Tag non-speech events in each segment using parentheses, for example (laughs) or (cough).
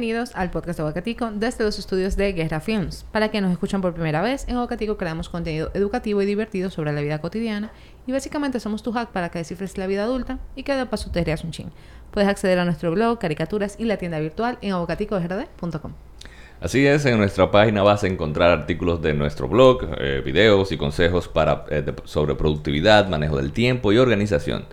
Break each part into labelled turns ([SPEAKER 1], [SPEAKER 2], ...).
[SPEAKER 1] Bienvenidos al podcast de desde los estudios de Guerra Films. Para quienes nos escuchan por primera vez, en Aguacatico creamos contenido educativo y divertido sobre la vida cotidiana y básicamente somos tu hack para que descifres la vida adulta y que de paso te rías un chin. Puedes acceder a nuestro blog, caricaturas y la tienda virtual en aguacaticogerd.com.
[SPEAKER 2] Así es, en nuestra página vas a encontrar artículos de nuestro blog, eh, videos y consejos para, eh, sobre productividad, manejo del tiempo y organización.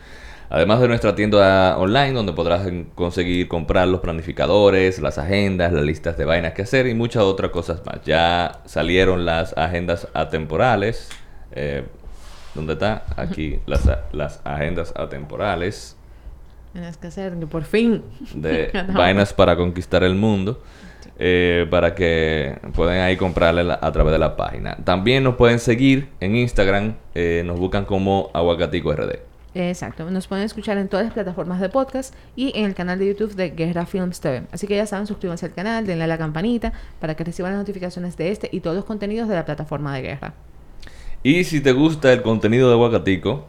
[SPEAKER 2] Además de nuestra tienda online donde podrás conseguir comprar los planificadores, las agendas, las listas de vainas que hacer y muchas otras cosas más. Ya salieron las agendas atemporales. Eh, ¿Dónde está? Aquí las, las agendas atemporales
[SPEAKER 1] Tienes que hacer que por fin.
[SPEAKER 2] de (laughs) vainas para conquistar el mundo. eh, para que puedan ahí comprarle la- a través de la página. También nos pueden seguir en Instagram. eh, nos buscan como Aguacatico RD.
[SPEAKER 1] Exacto, nos pueden escuchar en todas las plataformas de podcast y en el canal de YouTube de Guerra Films TV. Así que ya saben, suscríbanse al canal, denle a la campanita para que reciban las notificaciones de este y todos los contenidos de la plataforma de Guerra.
[SPEAKER 2] Y si te gusta el contenido de Aguacatico,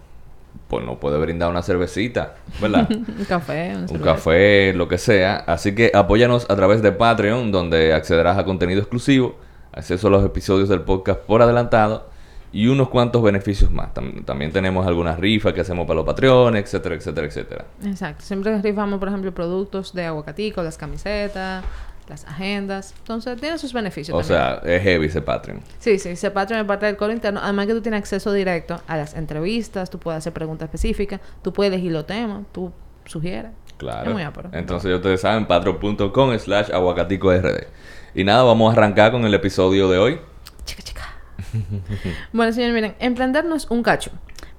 [SPEAKER 2] pues nos puede brindar una cervecita, ¿verdad? (laughs)
[SPEAKER 1] un café, una
[SPEAKER 2] un café, lo que sea. Así que apóyanos a través de Patreon, donde accederás a contenido exclusivo, acceso a los episodios del podcast por adelantado y unos cuantos beneficios más. Tam- también tenemos algunas rifas que hacemos para los patrones, etcétera, etcétera, etcétera.
[SPEAKER 1] Exacto, siempre rifamos, por ejemplo, productos de aguacatico, las camisetas, las agendas. Entonces, tiene sus beneficios.
[SPEAKER 2] O
[SPEAKER 1] también.
[SPEAKER 2] sea, es heavy ese Patreon.
[SPEAKER 1] Sí, sí, ese Patreon es parte del coro interno. Además que tú tienes acceso directo a las entrevistas, tú puedes hacer preguntas específicas, tú puedes elegir los temas, tú sugieres.
[SPEAKER 2] Claro.
[SPEAKER 1] Es muy ápero.
[SPEAKER 2] Entonces, ya ustedes saben, patreon.com slash aguacatico RD. Y nada, vamos a arrancar con el episodio de hoy. (laughs)
[SPEAKER 1] Bueno, señores, miren, emprender no es un cacho.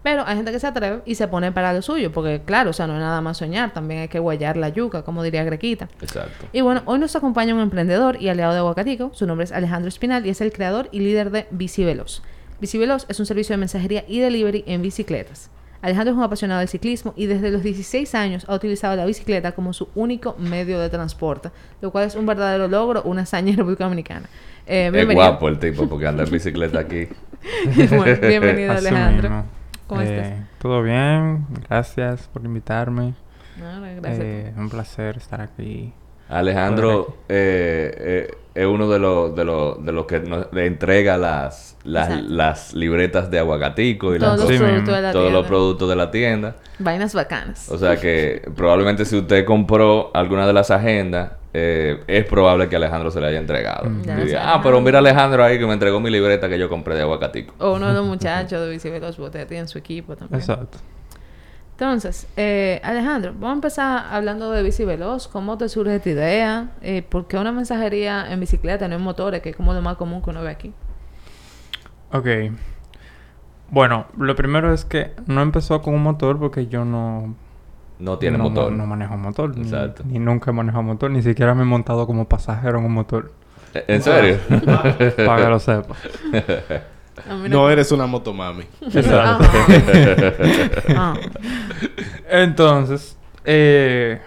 [SPEAKER 1] Pero hay gente que se atreve y se pone para lo suyo. Porque, claro, o sea, no es nada más soñar. También hay que guayar la yuca, como diría Grequita.
[SPEAKER 2] Exacto.
[SPEAKER 1] Y bueno, hoy nos acompaña un emprendedor y aliado de Aguacatico. Su nombre es Alejandro Espinal y es el creador y líder de Bici Veloz. Bici Veloz es un servicio de mensajería y delivery en bicicletas. Alejandro es un apasionado del ciclismo y desde los 16 años ha utilizado la bicicleta como su único medio de transporte, lo cual es un verdadero logro, una hazaña en República Dominicana. Eh,
[SPEAKER 2] Es guapo el tipo porque anda en bicicleta aquí. (laughs)
[SPEAKER 1] Bueno, bienvenido (laughs) Alejandro. ¿Cómo
[SPEAKER 3] Eh,
[SPEAKER 1] estás?
[SPEAKER 3] Todo bien, gracias por invitarme.
[SPEAKER 1] No, no, gracias.
[SPEAKER 3] Eh, un placer estar aquí.
[SPEAKER 2] Alejandro eh, eh, es uno de los de los de los que nos le entrega las las, libretas de aguacatico y las
[SPEAKER 1] Todos los
[SPEAKER 3] Sí,
[SPEAKER 2] cosas-
[SPEAKER 1] productos de la
[SPEAKER 2] todos los
[SPEAKER 1] tienda.
[SPEAKER 2] productos de la tienda.
[SPEAKER 1] Vainas bacanas.
[SPEAKER 2] O sea que probablemente si usted compró alguna de las agendas, eh, es probable que Alejandro se le haya entregado.
[SPEAKER 3] Mm.
[SPEAKER 1] Ya
[SPEAKER 2] Diría,
[SPEAKER 1] sé.
[SPEAKER 2] ah, pero mira Alejandro ahí que me entregó mi libreta que yo compré de aguacatico.
[SPEAKER 1] O uno de los (laughs) muchachos de Bici Veloz, porque tienen su equipo también.
[SPEAKER 3] Exacto.
[SPEAKER 1] Entonces, eh, Alejandro, vamos a empezar hablando de bici veloz. ¿Cómo te surge esta idea? Eh, ¿Por qué una mensajería en bicicleta, no en motores, que es como lo más común que uno ve aquí?
[SPEAKER 3] Ok. Bueno, lo primero es que no empezó con un motor porque yo no...
[SPEAKER 2] No tiene
[SPEAKER 3] no,
[SPEAKER 2] motor.
[SPEAKER 3] No, manejo motor. ni-
[SPEAKER 2] Exacto.
[SPEAKER 3] Ni, nunca he manejado motor. Ni siquiera me he montado como pasajero en un motor.
[SPEAKER 2] ¿E- ¿En serio? (laughs)
[SPEAKER 3] para que lo sepa.
[SPEAKER 1] A mí
[SPEAKER 4] No eres una motomami.
[SPEAKER 3] Exacto.
[SPEAKER 1] Ah.
[SPEAKER 3] Entonces, eh,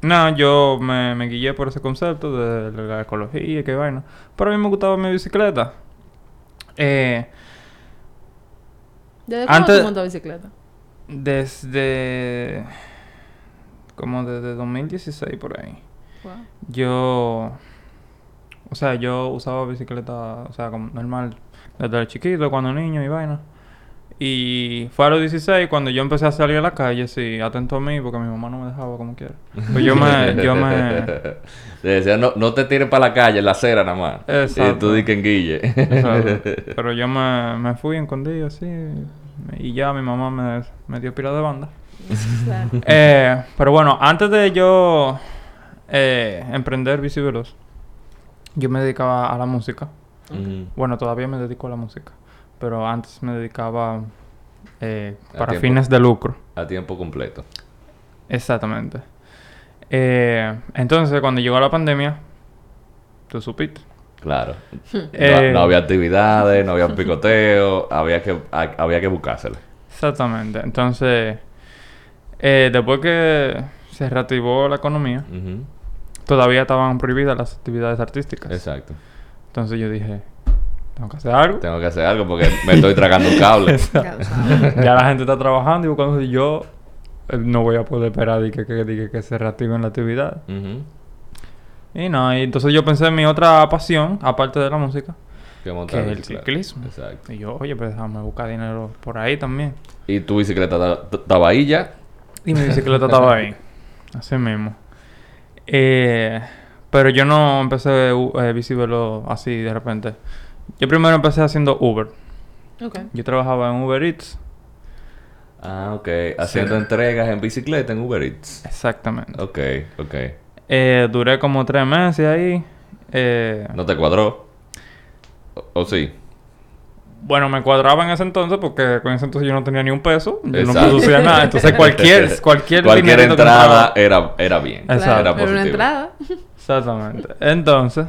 [SPEAKER 3] nada, yo me, me guié por ese concepto de la ecología y qué vaina. Pero a mí me gustaba mi bicicleta. Eh,
[SPEAKER 1] ¿Desde cuándo
[SPEAKER 3] Antes-
[SPEAKER 1] tú montas bicicleta?
[SPEAKER 3] desde como desde 2016 por ahí.
[SPEAKER 1] Wow.
[SPEAKER 3] Yo, o sea, yo usaba bicicleta, o sea, como normal, desde chiquito, cuando niño y vaina. Y fue a los 16 cuando yo empecé a salir a la calle, sí, atento a mí, porque mi mamá no me dejaba como quiera. Pues yo me, yo me, (laughs)
[SPEAKER 2] decía, no, no te tires para la calle, en la acera nada más.
[SPEAKER 3] Exacto.
[SPEAKER 2] Y tú di que en guille. (laughs)
[SPEAKER 3] pero yo me, me fui escondido así, y ya mi mamá me, me dio pila de banda. (laughs)
[SPEAKER 1] Claro.
[SPEAKER 3] Eh, pero bueno, antes de yo eh, emprender Bici Veloz, yo me dedicaba a la música. Bueno, todavía me dedico a la música. Pero antes me dedicaba eh,
[SPEAKER 2] A
[SPEAKER 3] para
[SPEAKER 2] tiempo.
[SPEAKER 3] fines de lucro.
[SPEAKER 2] A tiempo completo.
[SPEAKER 3] Exactamente. Eh, entonces, cuando llegó la pandemia, tú supiste.
[SPEAKER 2] Claro.
[SPEAKER 3] Eh,
[SPEAKER 2] no, no había actividades, no había (laughs) picoteo, había que, ha- había que buscárselo.
[SPEAKER 3] Exactamente. Entonces, eh, después que se reactivó la economía, todavía estaban prohibidas las actividades artísticas.
[SPEAKER 2] Exacto.
[SPEAKER 3] Entonces yo dije, tengo que hacer algo.
[SPEAKER 2] Tengo que hacer algo porque me estoy tragando un cable. (laughs)
[SPEAKER 1] Ya
[SPEAKER 3] la gente está trabajando y buscando y yo eh, no voy a poder esperar de que, que, que, que se reactiven la actividad. Y no, y entonces yo pensé en mi otra pasión, aparte de la música,
[SPEAKER 2] Que
[SPEAKER 3] que es el ciclismo.
[SPEAKER 2] Exacto.
[SPEAKER 3] Y yo, oye, pues déjame buscar dinero por ahí también.
[SPEAKER 2] Y tu bicicleta ta- ta- estaba ahí ya.
[SPEAKER 3] Y mi bicicleta estaba ahí. (laughs) Así mismo. Eh, pero yo no empecé eh, bicivelo así de repente. Yo primero empecé haciendo Uber.
[SPEAKER 1] Ok.
[SPEAKER 3] Yo trabajaba en Uber Eats.
[SPEAKER 2] Ah, ok. Haciendo entregas en bicicleta en Uber Eats.
[SPEAKER 3] Exactamente.
[SPEAKER 2] Ok, ok.
[SPEAKER 3] Eh, duré como tres meses ahí. Eh,
[SPEAKER 2] ¿No te cuadró? ¿O, o sí?
[SPEAKER 3] Bueno, me cuadraba en ese entonces porque con ese entonces yo no tenía ni un peso. Yo no
[SPEAKER 2] Exacto.
[SPEAKER 3] producía nada. Entonces (laughs) cualquier, cualquier,
[SPEAKER 2] Cualquier
[SPEAKER 3] que
[SPEAKER 2] entrada era, era bien.
[SPEAKER 3] Exacto.
[SPEAKER 1] Claro,
[SPEAKER 2] Era
[SPEAKER 1] pero una entrada.
[SPEAKER 3] Exactamente. Entonces,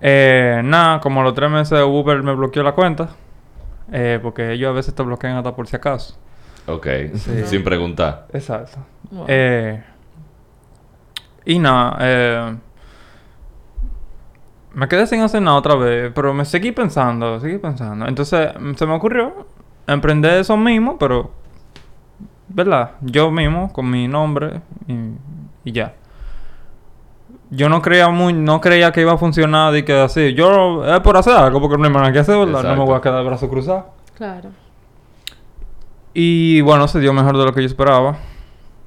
[SPEAKER 3] eh, nada, como los tres meses Uber me bloqueó la cuenta. eh, porque ellos a veces te bloquean hasta por si acaso.
[SPEAKER 2] Ok.
[SPEAKER 3] Sí.
[SPEAKER 2] Sin preguntar.
[SPEAKER 3] Exacto.
[SPEAKER 1] Wow.
[SPEAKER 3] Eh, y nada, eh, me quedé sin hacer nada otra vez, pero me seguí pensando, seguí pensando. Entonces se me ocurrió emprender eso mismo, pero, ¿verdad? Yo mismo, con mi nombre y, y ya. Yo no creía muy, no creía que iba a funcionar y que así. Yo es por hacer algo, porque no hay nada que hacer, ¿verdad? No me
[SPEAKER 2] Exacto.
[SPEAKER 3] voy a quedar de brazos cruzados.
[SPEAKER 1] Claro.
[SPEAKER 3] Y bueno, se dio mejor de lo que yo esperaba.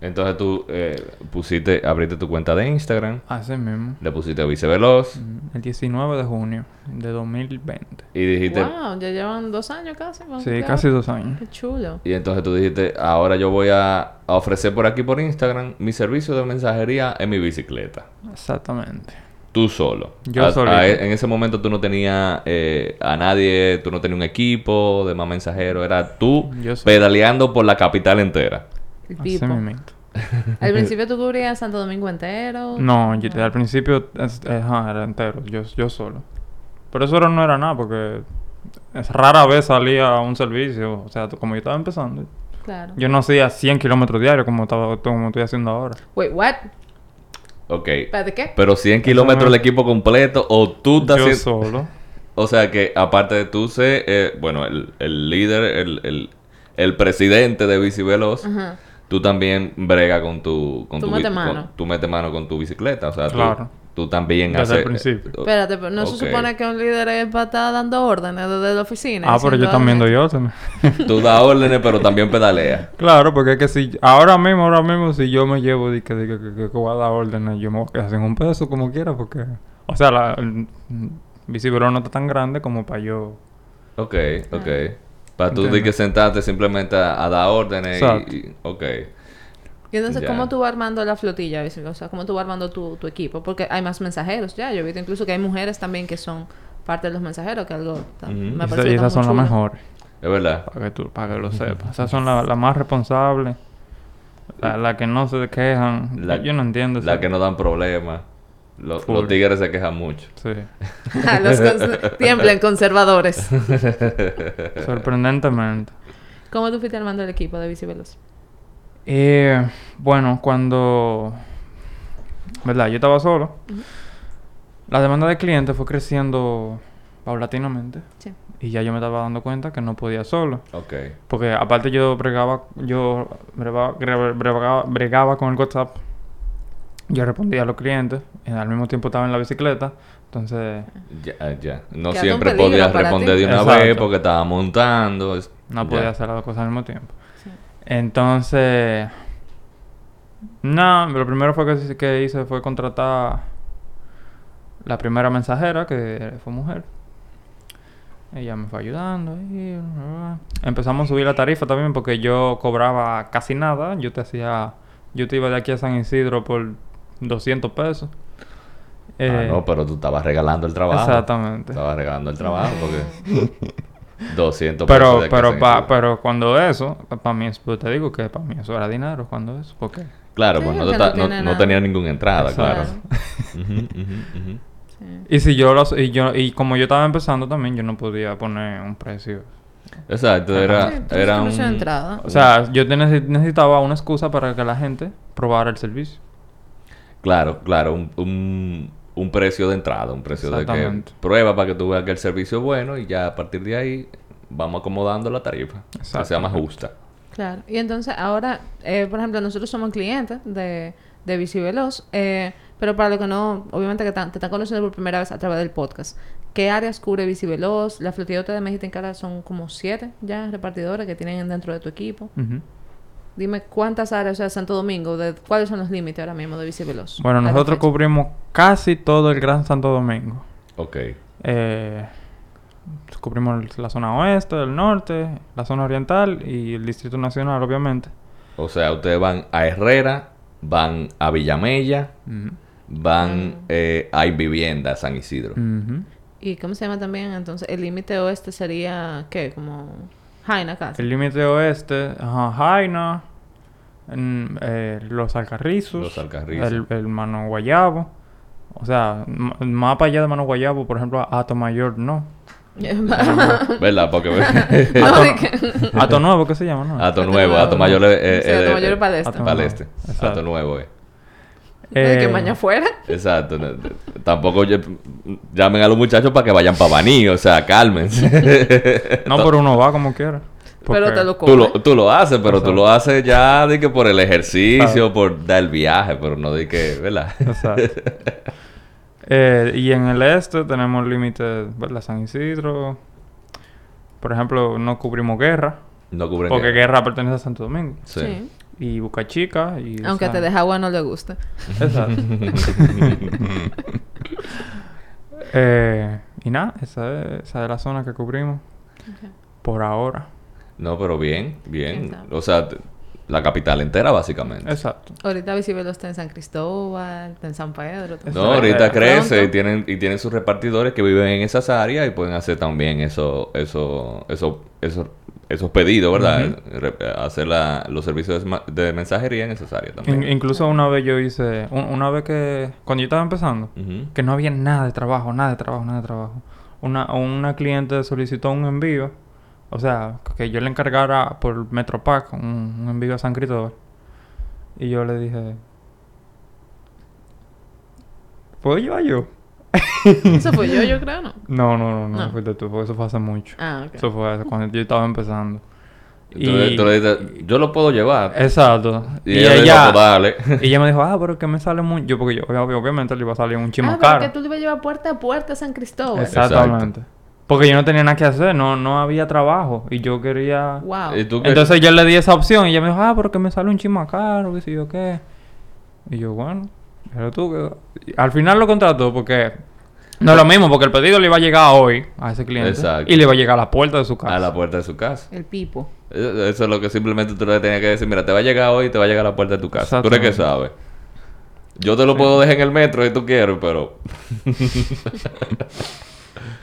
[SPEAKER 2] Entonces tú eh, pusiste, abriste tu cuenta de Instagram,
[SPEAKER 3] Así mismo.
[SPEAKER 2] le pusiste Viceveloz
[SPEAKER 3] Mm, El 19 de junio de 2020.
[SPEAKER 2] y dijiste,
[SPEAKER 1] Wow, ya llevan dos años casi.
[SPEAKER 3] Sí, casi dos años.
[SPEAKER 1] Qué chulo.
[SPEAKER 2] y entonces tú dijiste, ahora yo voy a, a ofrecer por aquí por Instagram mi servicio de mensajería en mi bicicleta.
[SPEAKER 3] Exactamente.
[SPEAKER 2] Tú solo.
[SPEAKER 3] Yo solito.
[SPEAKER 2] a- en ese momento tú no tenías eh, a nadie, tú no tenías un equipo de más mensajeros, era tú
[SPEAKER 3] solo.
[SPEAKER 2] pedaleando por la capital entera.
[SPEAKER 1] El
[SPEAKER 3] Así.
[SPEAKER 1] Al principio tú cubrías Santo Domingo entero.
[SPEAKER 3] No, yo, al principio es- ajá, era entero, yo, yo solo. Pero eso era- no era nada porque es rara vez salía a un servicio. O sea, como yo estaba empezando.
[SPEAKER 1] Claro.
[SPEAKER 3] Yo no hacía 100 kilómetros diarios como, estaba, como estoy haciendo ahora.
[SPEAKER 1] Wait, what?
[SPEAKER 2] Ok.
[SPEAKER 1] Espérate, ¿qué?
[SPEAKER 2] Pero 100 kilómetros el equipo completo o tú estás
[SPEAKER 3] Yo
[SPEAKER 2] haciendo-
[SPEAKER 3] solo. (laughs)
[SPEAKER 2] O sea que aparte de tú ser, eh, bueno, el, el líder, el, el, el presidente de Biciveloz,
[SPEAKER 1] Ajá.
[SPEAKER 2] Tú también brega con tu... Con
[SPEAKER 1] Tú
[SPEAKER 2] tu
[SPEAKER 1] metes
[SPEAKER 2] bi-
[SPEAKER 1] mano.
[SPEAKER 2] con- tú metes mano con tu bicicleta. O sea, tú-
[SPEAKER 3] Claro.
[SPEAKER 2] tú, también
[SPEAKER 3] Desde
[SPEAKER 2] haces...
[SPEAKER 3] el principio.
[SPEAKER 2] eh,
[SPEAKER 1] Espérate, pero no
[SPEAKER 2] ok.
[SPEAKER 1] se supone que un líder es para estar dando órdenes desde la oficina.
[SPEAKER 3] Ah, pero yo también
[SPEAKER 1] "Ah,
[SPEAKER 3] doy órdenes.
[SPEAKER 2] Tú das órdenes, pero también pedaleas. (laughs)
[SPEAKER 3] Claro, porque es que si ahora mismo, ahora mismo, si yo me llevo de que, de que, que- que voy a dar órdenes, yo me voy a quedar sin un peso como quiera, porque, o sea, la el, Bicibelón no está tan grande como para yo.
[SPEAKER 2] Ok, ok. Para tú de que sentarte simplemente a, a dar órdenes y, y- Ok.
[SPEAKER 1] Y entonces,
[SPEAKER 2] Ya.
[SPEAKER 1] ¿cómo tú vas armando la flotilla? O sea, ¿cómo tú vas armando tu, tu equipo? Porque hay más mensajeros ya. Yo he visto incluso que hay mujeres también que son parte de los mensajeros, que algo ta-
[SPEAKER 2] Ujú.
[SPEAKER 1] me parece
[SPEAKER 3] y esas son las mejores,
[SPEAKER 2] Es verdad.
[SPEAKER 3] para que tú, para que lo sepas. Esas son las las más responsables, las la que no se quejan.
[SPEAKER 2] La-
[SPEAKER 3] yo no entiendo eso.
[SPEAKER 2] La que no dan problemas. Los, tigres se quejan mucho.
[SPEAKER 3] Sí. (laughs)
[SPEAKER 1] los cons- tiemblen conservadores. (laughs)
[SPEAKER 3] Sorprendentemente.
[SPEAKER 1] ¿Cómo tú fuiste armando el equipo de Bicivelos?
[SPEAKER 3] Eh, bueno, cuando... ¿Verdad? Yo estaba solo. La demanda de clientes fue creciendo paulatinamente.
[SPEAKER 1] Sí.
[SPEAKER 3] Y ya yo me estaba dando cuenta que no podía solo.
[SPEAKER 2] Ok.
[SPEAKER 3] Porque aparte yo bregaba, yo bregaba, bregaba, bregaba con el WhatsApp. Yo respondía a los clientes. Y al mismo tiempo estaba en la bicicleta. Entonces
[SPEAKER 2] Ya, ya. No siempre podías responder
[SPEAKER 1] ti.
[SPEAKER 2] de una
[SPEAKER 3] Exacto.
[SPEAKER 2] vez porque estaba montando. es-
[SPEAKER 3] no
[SPEAKER 2] ya.
[SPEAKER 3] podía hacer las dos cosas al mismo tiempo.
[SPEAKER 1] Sí.
[SPEAKER 3] Entonces... No, lo primero fue que, que hice fue contratar la primera mensajera, que fue mujer. Ella me fue ayudando. ahí, Empezamos a subir la tarifa también porque yo cobraba casi nada. Yo te hacía... Yo te iba de aquí a San Isidro por 200 pesos.
[SPEAKER 2] Ah,
[SPEAKER 3] Eh,
[SPEAKER 2] no, pero tú estabas regalando el trabajo.
[SPEAKER 3] Exactamente.
[SPEAKER 2] Estabas regalando el trabajo porque... (laughs) 200 pesos
[SPEAKER 3] Pero,
[SPEAKER 2] de
[SPEAKER 3] pero, pa- pero cuando eso, para mí, pues te digo que para mí eso era dinero cuando eso, porque
[SPEAKER 2] Claro,
[SPEAKER 1] Sí,
[SPEAKER 2] pues no, ta- no- no tenía ninguna entrada, claro.
[SPEAKER 1] Claro.
[SPEAKER 2] Ujú, ujú, ujú.
[SPEAKER 1] Sí.
[SPEAKER 3] Y si yo los, y yo, y como yo estaba empezando también, yo no podía poner un precio.
[SPEAKER 2] Exacto, era,
[SPEAKER 1] Sí,
[SPEAKER 2] era un...
[SPEAKER 1] entrada.
[SPEAKER 3] O sea, yo te necesitaba una excusa para que la gente probara el servicio.
[SPEAKER 2] Claro, claro, un, un, un precio de entrada, un precio de que prueba para que tú veas que el servicio es bueno y ya a partir de ahí vamos acomodando la tarifa, que sea más justa.
[SPEAKER 1] Claro. Y entonces ahora, eh, por ejemplo, nosotros somos clientes de, de Bici Veloz. Eh, pero para los que no, obviamente que te están conociendo por primera vez a través del podcast, ¿qué áreas cubre Bici Veloz? La flotilla de México en cara son como siete ya repartidores que tienen dentro de tu equipo. Dime cuántas áreas, o sea, Santo Domingo, de, ¿cuáles son los límites ahora mismo de Bici Veloz?
[SPEAKER 3] Bueno, nosotros cubrimos casi todo el Gran Santo Domingo.
[SPEAKER 2] Ok.
[SPEAKER 3] Eh, cubrimos la zona oeste, el norte, la zona oriental y el Distrito Nacional, obviamente.
[SPEAKER 2] O sea, ustedes van a Herrera, van a Villamella, van
[SPEAKER 1] Mm.
[SPEAKER 2] eh, a Vivienda, San Isidro.
[SPEAKER 1] ¿Y cómo se llama también? Entonces, el límite oeste sería, ¿qué? Como Jaina casi.
[SPEAKER 3] El límite oeste, ajá, Jaina, en, eh, Los Alcarrizos,
[SPEAKER 2] Los Alcarrizos.
[SPEAKER 3] el, el Mano Guayabo. O sea, más para allá de Mano Guayabo, por ejemplo, Ato Mayor, no. (laughs)
[SPEAKER 2] ¿Verdad? Porque (laughs)
[SPEAKER 1] No,
[SPEAKER 3] Ato,
[SPEAKER 1] que-
[SPEAKER 3] Ato Nuevo, ¿qué se llama? No?
[SPEAKER 2] Ato
[SPEAKER 1] Ato
[SPEAKER 2] Nuevo. Ato Mayor eh,
[SPEAKER 1] Sí,
[SPEAKER 2] eh,
[SPEAKER 1] Ato
[SPEAKER 2] eh,
[SPEAKER 1] Mayor es para el este.
[SPEAKER 3] Ato
[SPEAKER 2] para el
[SPEAKER 3] Nuevo.
[SPEAKER 2] este. Eh.
[SPEAKER 1] de que mañana fuera.
[SPEAKER 2] Exacto. no, Tampoco ll- llamen a los muchachos para que vayan para Baní, o sea, cálmense. (laughs)
[SPEAKER 3] No, pero uno va como quiera.
[SPEAKER 1] Pero te lo
[SPEAKER 2] Tú lo, tú lo haces, pero tú lo haces ya de que por el ejercicio,
[SPEAKER 3] Claro.
[SPEAKER 2] por dar el viaje, pero no de que, ¿verdad?
[SPEAKER 3] Exacto. (laughs) Eh, y en el este tenemos límites, ¿verdad? San Isidro. Por ejemplo, no cubrimos guerra.
[SPEAKER 2] No cubren
[SPEAKER 3] Porque
[SPEAKER 2] guerra.
[SPEAKER 3] guerra pertenece a Santo Domingo.
[SPEAKER 2] Sí.
[SPEAKER 1] Sí.
[SPEAKER 3] Y Boca Chica. Y, o
[SPEAKER 1] Aunque
[SPEAKER 3] sea,
[SPEAKER 1] te deja agua no le gusta.
[SPEAKER 3] Exacto. (laughs) eh, y nada, esa es, esa es la zona que cubrimos. Por ahora.
[SPEAKER 2] No, pero bien, bien.
[SPEAKER 1] Exacto.
[SPEAKER 2] O sea, la capital entera, básicamente.
[SPEAKER 3] Exacto.
[SPEAKER 1] Ahorita Visibelo está en San Cristóbal, está en San Pedro. todo
[SPEAKER 2] No, ahorita crece y tienen, y tienen sus repartidores que viven en esas áreas y pueden hacer también eso, eso, eso, eso, esos pedidos, ¿verdad? Hacer la- los servicios de, mensajería áreas también.
[SPEAKER 3] In- incluso una vez yo hice, un- una vez que, cuando yo estaba empezando, que no había nada de trabajo, nada de trabajo, nada de trabajo. Una, una cliente solicitó un envío, o sea, que yo le encargara por Metropack un, un envío a San Cristóbal. Y yo le dije, ¿puedo llevar yo? (laughs)
[SPEAKER 1] Eso fue yo, yo creo, ¿no?
[SPEAKER 3] No, no, no, no,
[SPEAKER 1] No.
[SPEAKER 3] fuiste tú, porque eso fue hace mucho.
[SPEAKER 1] Ah, ok.
[SPEAKER 3] Eso fue hace- cuando yo estaba empezando.
[SPEAKER 2] Tú, le- tú le dices, yo lo puedo llevar.
[SPEAKER 3] Exacto.
[SPEAKER 2] y, ella, le dijo, "Pues dale. (laughs)
[SPEAKER 3] y ella me dijo, ah, pero que me sale muy... Yo, porque yo, ob- obviamente le iba a salir un chimo
[SPEAKER 1] ah, pero
[SPEAKER 3] caro.
[SPEAKER 1] que tú le ibas a llevar puerta a puerta a San Cristóbal.
[SPEAKER 3] Exactamente. Porque yo no tenía nada que hacer, no, no había trabajo. Y yo quería...
[SPEAKER 1] Wow.
[SPEAKER 2] ¿Y tú qué?
[SPEAKER 3] Entonces yo le di esa opción y ella me dijo, ah, pero que me sale un chimo caro, qué sé yo qué. Y yo, bueno, pero tú Al final lo contrató porque... No es lo mismo, porque el pedido le iba a llegar hoy a ese cliente.
[SPEAKER 2] Exacto.
[SPEAKER 3] Y le iba a llegar a la puerta de su casa.
[SPEAKER 2] a la puerta de su casa.
[SPEAKER 1] El pipo.
[SPEAKER 2] Eso es lo que simplemente tú le tenías que decir. Mira, te va a llegar hoy y te va a llegar a la puerta de tu casa. Tú eres que sabes. Yo te lo puedo dejar en el metro si tú quieres, pero... (laughs)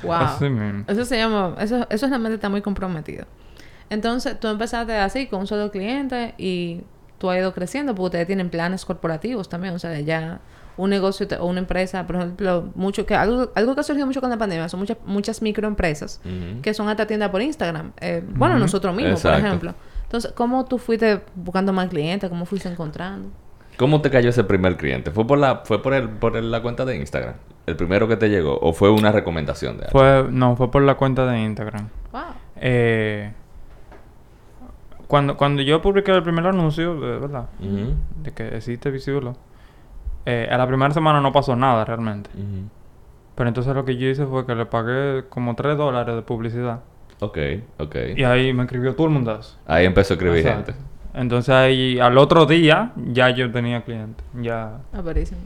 [SPEAKER 1] Wow.
[SPEAKER 3] Así mismo.
[SPEAKER 1] Eso se llama, eso, eso realmente está muy comprometido. Entonces, tú empezaste así, con un solo cliente, y tú has ido creciendo, porque ustedes tienen planes corporativos también, o sea, ya un negocio o una empresa, por ejemplo, mucho que algo, algo que ha surgido mucho con la pandemia, son muchas, muchas microempresas que son hasta tiendas por Instagram. Eh, Bueno, nosotros mismos,
[SPEAKER 2] Exacto.
[SPEAKER 1] por ejemplo. Entonces, ¿cómo tú fuiste buscando más clientes? ¿Cómo fuiste encontrando?
[SPEAKER 2] ¿Cómo te cayó ese primer cliente? ¿Fue por la fue por el, por el- la cuenta de Instagram? ¿El primero que te llegó? ¿O fue una recomendación de alguien?
[SPEAKER 3] Fue, no, fue por la cuenta de Instagram.
[SPEAKER 1] Wow.
[SPEAKER 3] Eh, cuando, cuando yo publiqué el primer anuncio, de verdad, de que existe Visible, eh, a la primera semana no pasó nada realmente. Pero entonces lo que yo hice fue que le pagué como 3 dólares de publicidad.
[SPEAKER 2] Ok, ok.
[SPEAKER 3] Y ahí me escribió todo el mundo.
[SPEAKER 2] Ahí empezó a escribir
[SPEAKER 3] Exacto.
[SPEAKER 2] gente.
[SPEAKER 3] Entonces ahí al otro día ya yo tenía cliente. Ya.
[SPEAKER 1] Ah, buenísimo.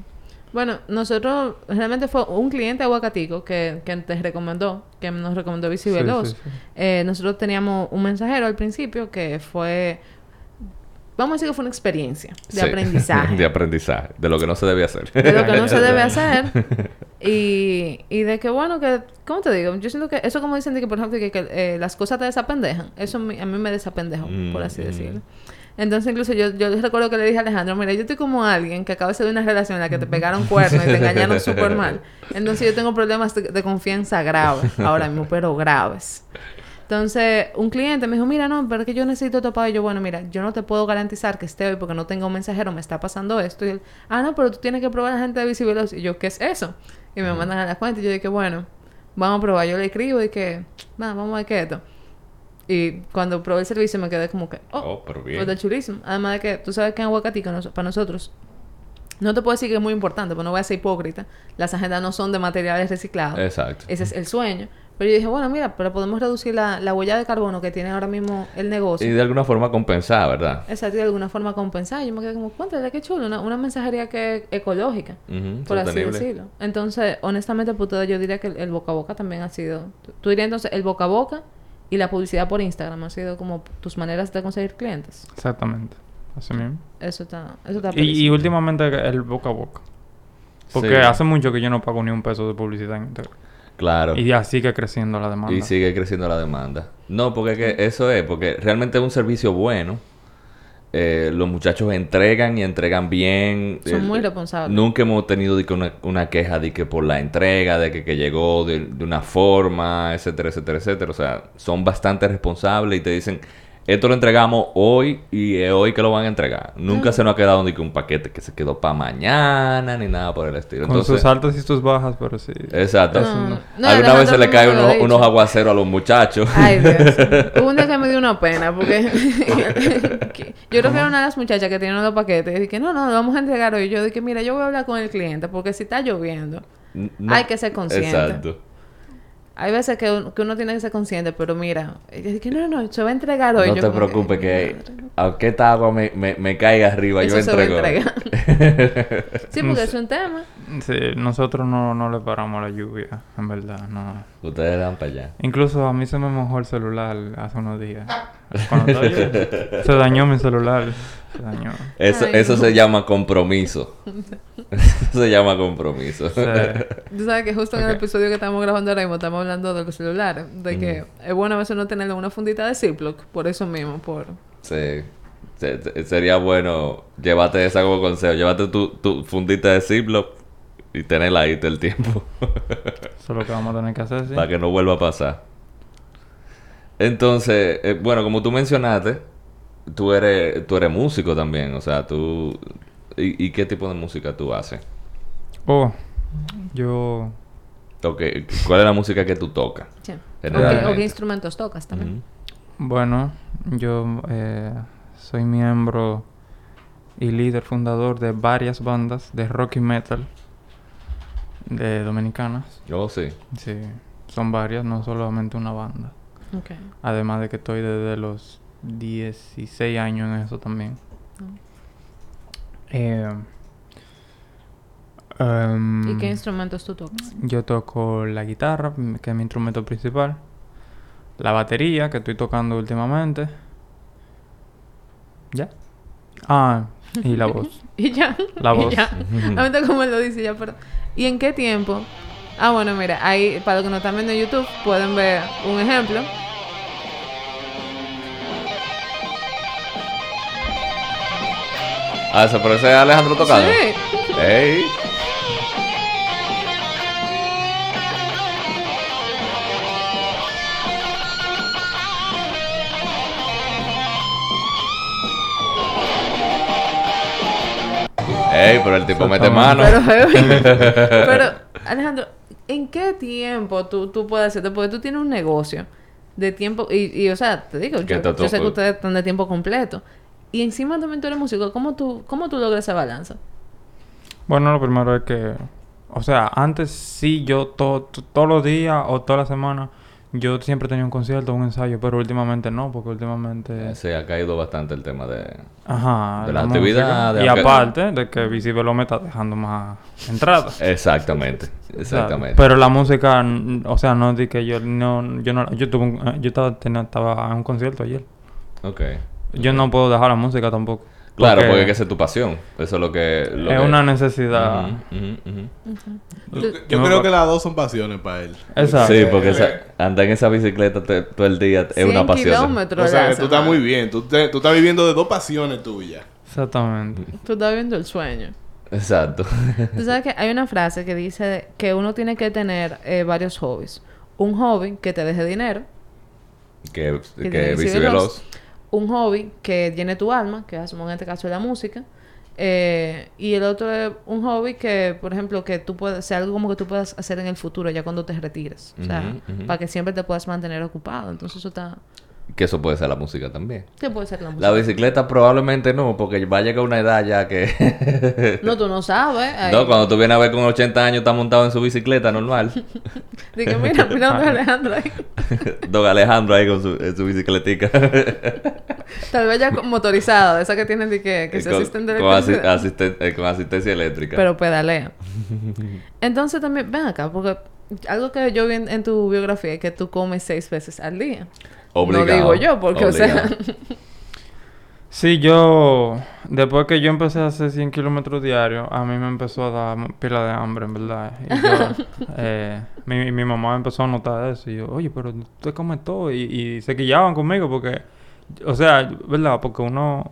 [SPEAKER 1] Bueno, nosotros realmente fue un cliente aguacatico que, que te recomendó, que nos recomendó Bici
[SPEAKER 3] Sí,
[SPEAKER 1] Veloz.
[SPEAKER 3] sí, sí.
[SPEAKER 1] Eh, nosotros teníamos un mensajero al principio que fue, vamos a decir que fue una experiencia de aprendizaje. (laughs)
[SPEAKER 2] de aprendizaje. De lo que no se debe hacer.
[SPEAKER 1] de lo que no se debe (laughs) hacer. Y, y de que, bueno, que, ¿cómo te digo? Yo siento que eso como dicen de que, por ejemplo, que, que, eh, las cosas te desapendejan. Eso a mí me desapendejó, por así
[SPEAKER 2] Mm, mm.
[SPEAKER 1] decirlo. Entonces, incluso yo, yo recuerdo que le dije a Alejandro, mira, yo estoy como alguien que acaba de ser de una relación en la que te pegaron cuernos y te engañaron súper (laughs) mal. Entonces, yo tengo problemas de, de confianza graves ahora mismo, pero graves. Entonces, un cliente me dijo, mira, no, pero es que yo necesito tu apoyo. Yo, bueno, mira, yo no te puedo garantizar que esté hoy porque no tengo un mensajero, me está pasando esto. Y él, ah, no, pero tú tienes que probar a la gente de Visibilos. Y yo, ¿qué es eso? Y me mandan a la cuenta y yo dije, bueno, vamos a probar. Yo le escribo y que, nada, vamos a ver qué es esto. Y cuando probé el servicio me quedé como que, oh,
[SPEAKER 2] Oh, pero bien.
[SPEAKER 1] pues está chulísimo. Además de que tú sabes que en Aguacatico, nos- para nosotros, No te puedo decir que es muy importante, pero no voy a ser hipócrita. Las agendas no son de materiales reciclados.
[SPEAKER 2] Exacto.
[SPEAKER 1] Ese es el sueño. Pero yo dije, bueno, mira, pero podemos reducir la, la huella de carbono que tiene ahora mismo el negocio.
[SPEAKER 2] Y de alguna forma compensar, ¿verdad?
[SPEAKER 1] Exacto, y de alguna forma compensar. Yo me quedé como, cuéntale, qué chulo, una, una mensajería que es ecológica,
[SPEAKER 2] Ujú,
[SPEAKER 1] por así decirlo. Entonces, honestamente, todo yo diría que el, el boca a boca también ha sido... tú- Tú dirías entonces, el boca a boca y la publicidad por Instagram ha sido como tus maneras de conseguir clientes.
[SPEAKER 3] Exactamente. Así mismo.
[SPEAKER 1] Eso está... Eso está
[SPEAKER 3] Y, y últimamente el boca a boca. Porque
[SPEAKER 2] Sí.
[SPEAKER 3] hace mucho que yo no pago ni un peso de publicidad en Instagram.
[SPEAKER 2] Claro.
[SPEAKER 3] Y ya sigue creciendo la demanda.
[SPEAKER 2] Y sigue creciendo la demanda. No, porque que eso es, porque realmente es un servicio bueno. Eh, los muchachos entregan y entregan bien.
[SPEAKER 1] Son
[SPEAKER 2] Eh,
[SPEAKER 1] muy responsables.
[SPEAKER 2] Nunca hemos tenido de que una, una queja de que por la entrega, de que, que llegó de, de una forma, etcétera, etcétera, etcétera. O sea, son bastante responsables y te dicen, esto lo entregamos hoy y es hoy que lo van a entregar. Nunca se nos ha quedado ni que un paquete que se quedó para mañana ni nada por el estilo.
[SPEAKER 3] Con
[SPEAKER 2] Entonces,
[SPEAKER 3] sus altas y sus bajas, pero sí.
[SPEAKER 2] Exacto.
[SPEAKER 1] No, no. No,
[SPEAKER 2] Alguna vez se le caen unos, unos aguaceros a los muchachos.
[SPEAKER 1] Ay, Dios. Hubo un día que me dio una pena porque que- (laughs) (laughs) yo creo que era una de las muchachas que tenía unos paquetes y dije, no, no, lo vamos a entregar hoy. Yo dije, mira, yo voy a hablar con el cliente porque si está lloviendo,
[SPEAKER 2] No-
[SPEAKER 1] hay que ser consciente.
[SPEAKER 2] Exacto.
[SPEAKER 1] Hay veces que, un- que uno tiene que ser consciente, pero mira, yo dije, no, no, no, se va a entregar hoy.
[SPEAKER 2] No
[SPEAKER 1] Yo
[SPEAKER 2] te preocupes que
[SPEAKER 1] madre,
[SPEAKER 2] aunque esta agua me, me, me caiga arriba,
[SPEAKER 1] Eso
[SPEAKER 2] yo
[SPEAKER 1] se va a
[SPEAKER 2] entrego. (laughs)
[SPEAKER 1] Sí, porque es un tema.
[SPEAKER 3] Sí, nosotros no, no le paramos la lluvia, en verdad, no.
[SPEAKER 2] Ustedes dan para allá.
[SPEAKER 3] Incluso a mí se me mojó el celular hace unos días. Cuando estaba se dañó mi celular.
[SPEAKER 2] Eso,
[SPEAKER 1] Ay,
[SPEAKER 2] eso
[SPEAKER 1] no.
[SPEAKER 2] se llama compromiso. eso se llama compromiso.
[SPEAKER 3] Sea,
[SPEAKER 1] Tú sabes que justo en el episodio que estamos grabando ahora mismo estamos hablando de los celulares. De que es bueno a veces no tenerlo en una fundita de Ziploc. Por eso mismo, por...
[SPEAKER 2] Sí. Se- se- sería bueno llevarte esa como consejo. Llévate tu, tu fundita de Ziploc y tenerla ahí todo el tiempo.
[SPEAKER 3] eso es lo que vamos a tener que hacer, sí.
[SPEAKER 2] Para que no vuelva a pasar. Entonces, eh, bueno, como tú mencionaste, tú eres, tú eres músico también. O sea, tú... ¿Y, y qué tipo de música tú haces?
[SPEAKER 3] Oh, yo...
[SPEAKER 2] Ok, ¿Cuál es la música que tú tocas?
[SPEAKER 1] Sí. O qué,
[SPEAKER 2] Generalmente.
[SPEAKER 1] o qué instrumentos tocas también.
[SPEAKER 3] Bueno, yo eh, soy miembro y líder fundador de varias bandas de rock y metal de dominicanas.
[SPEAKER 2] Oh, sí.
[SPEAKER 3] Sí, son varias, no solamente una banda.
[SPEAKER 1] Ok.
[SPEAKER 3] Además de que estoy desde los 16 años en eso también. Eh, em,
[SPEAKER 1] ¿Y qué instrumentos tú tocas?
[SPEAKER 3] yo toco la guitarra, que es mi instrumento principal. La batería, que estoy tocando últimamente. ¿Ya? Ah, y la voz. (laughs)
[SPEAKER 1] Y ya.
[SPEAKER 3] La
[SPEAKER 1] y
[SPEAKER 3] voz.
[SPEAKER 1] ya. (laughs) Ahorita como él lo dice ya, pero... ¿Y en qué tiempo? Ah, bueno, mira, ahí, para los que nos están viendo en YouTube, pueden ver un ejemplo.
[SPEAKER 2] Ah, eso, pero ese es Alejandro tocando.
[SPEAKER 1] Sí.
[SPEAKER 2] ¡Ey! ¡Ey! Pero el tipo mete mano.
[SPEAKER 1] Pero, (laughs) pero, Alejandro, ¿en qué tiempo tú, tú puedes hacerte? Porque tú tienes un negocio de tiempo, y, y o sea, te digo, yo, yo sé que ustedes están de tiempo completo. Y encima también tú eres músico. ¿Cómo tú, cómo tú logras esa balanza?
[SPEAKER 3] Bueno, lo primero es que... O sea, antes sí yo to- to- todos los días o toda la semana yo siempre tenía un concierto, un ensayo, pero últimamente no, porque últimamente...
[SPEAKER 2] Se ha caído bastante el tema de...
[SPEAKER 3] Ajá.
[SPEAKER 2] de
[SPEAKER 3] la
[SPEAKER 2] actividades,
[SPEAKER 3] música. Y
[SPEAKER 2] aunque-
[SPEAKER 3] aparte de que Visible me está dejando más entradas.
[SPEAKER 2] Exactamente. (laughs)
[SPEAKER 3] O sea,
[SPEAKER 2] Exactamente.
[SPEAKER 3] pero la música, o sea, no di que yo no, yo no, yo tuve un- eh, yo estaba, tenía- estaba en un concierto ayer.
[SPEAKER 2] Ok.
[SPEAKER 3] Yo no puedo dejar la música tampoco.
[SPEAKER 2] Claro, porque es que esa es tu pasión. Eso es lo que... lo
[SPEAKER 3] es
[SPEAKER 2] que-
[SPEAKER 3] una necesidad.
[SPEAKER 4] Yo, creo que las dos son pasiones para él.
[SPEAKER 3] Exacto.
[SPEAKER 2] Sí, porque esa- andar en esa bicicleta te- todo el día es
[SPEAKER 1] 100
[SPEAKER 2] una pasión.
[SPEAKER 1] kilómetros.
[SPEAKER 4] O sea, que tú estás muy bien. Tú, te- tú estás viviendo de dos pasiones tuyas.
[SPEAKER 3] Exactamente. (laughs)
[SPEAKER 1] Tú estás viendo el sueño.
[SPEAKER 2] Exacto.
[SPEAKER 1] Tú sabes que hay una frase que dice que uno tiene que tener eh, varios hobbies. Un hobby que te deje dinero.
[SPEAKER 2] que
[SPEAKER 1] Que
[SPEAKER 2] que Veloz.
[SPEAKER 1] Un hobby que llene tu alma, que asumo en este caso es la música. Eh, y el otro es un hobby que, por ejemplo, que tú puedas, sea algo como que tú puedas hacer en el futuro, ya cuando te retires. O sea, para que siempre te puedas mantener ocupado. Entonces eso está,
[SPEAKER 2] Que eso puede ser la música también.
[SPEAKER 1] ¿Qué puede ser la música?
[SPEAKER 2] La bicicleta probablemente no, porque va a llegar una edad ya que... (laughs)
[SPEAKER 1] No, tú no sabes. Ay,
[SPEAKER 2] no, cuando tú vienes a ver con 80 años está montado en su bicicleta normal. (laughs)
[SPEAKER 1] Dije, mira, (laughs) mira dónde Alejandro ahí.
[SPEAKER 2] Don Alejandro ahí con su, en su bicicletica.
[SPEAKER 1] Tal vez ya motorizada, esa que tienen de que, que se
[SPEAKER 2] con,
[SPEAKER 1] asisten de
[SPEAKER 2] con asisten- eh, con asistencia eléctrica.
[SPEAKER 1] Pero pedalea. Entonces también, ven acá, porque algo que yo vi en, en tu biografía es que tú comes seis veces al día.
[SPEAKER 2] Obligado,
[SPEAKER 1] No digo yo, porque, o sea. (laughs)
[SPEAKER 3] Sí, yo... Después que yo empecé a hacer 100 kilómetros diarios, a mí me empezó a dar pila de hambre, en verdad. Y yo, (laughs) eh, mi, mi mamá empezó a notar eso. Y yo, oye, pero usted come todo. Y, y se quillaban conmigo porque... O sea, ¿verdad? Porque uno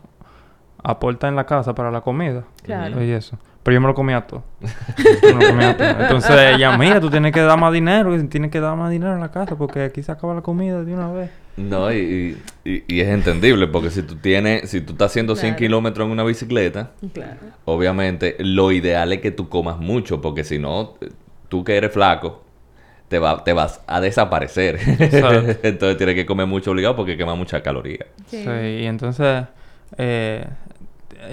[SPEAKER 3] aporta en la casa para la comida.
[SPEAKER 1] Claro.
[SPEAKER 3] Y eso. Pero yo me lo comía todo. Yo me lo comía todo. Entonces ella, mira, tú tienes que dar más dinero. Tienes que dar más dinero en la casa porque aquí se acaba la comida de una vez.
[SPEAKER 2] No, y, y, y es entendible, porque si tú tienes, si tú estás haciendo 100
[SPEAKER 1] Claro.
[SPEAKER 2] kilómetros en una bicicleta,
[SPEAKER 1] claro.
[SPEAKER 2] obviamente lo ideal es que tú comas mucho, porque si no, tú que eres flaco, te, va, te vas a desaparecer. (laughs) Entonces tienes que comer mucho obligado porque quema mucha caloría.
[SPEAKER 1] Sí.
[SPEAKER 3] Sí, y entonces eh,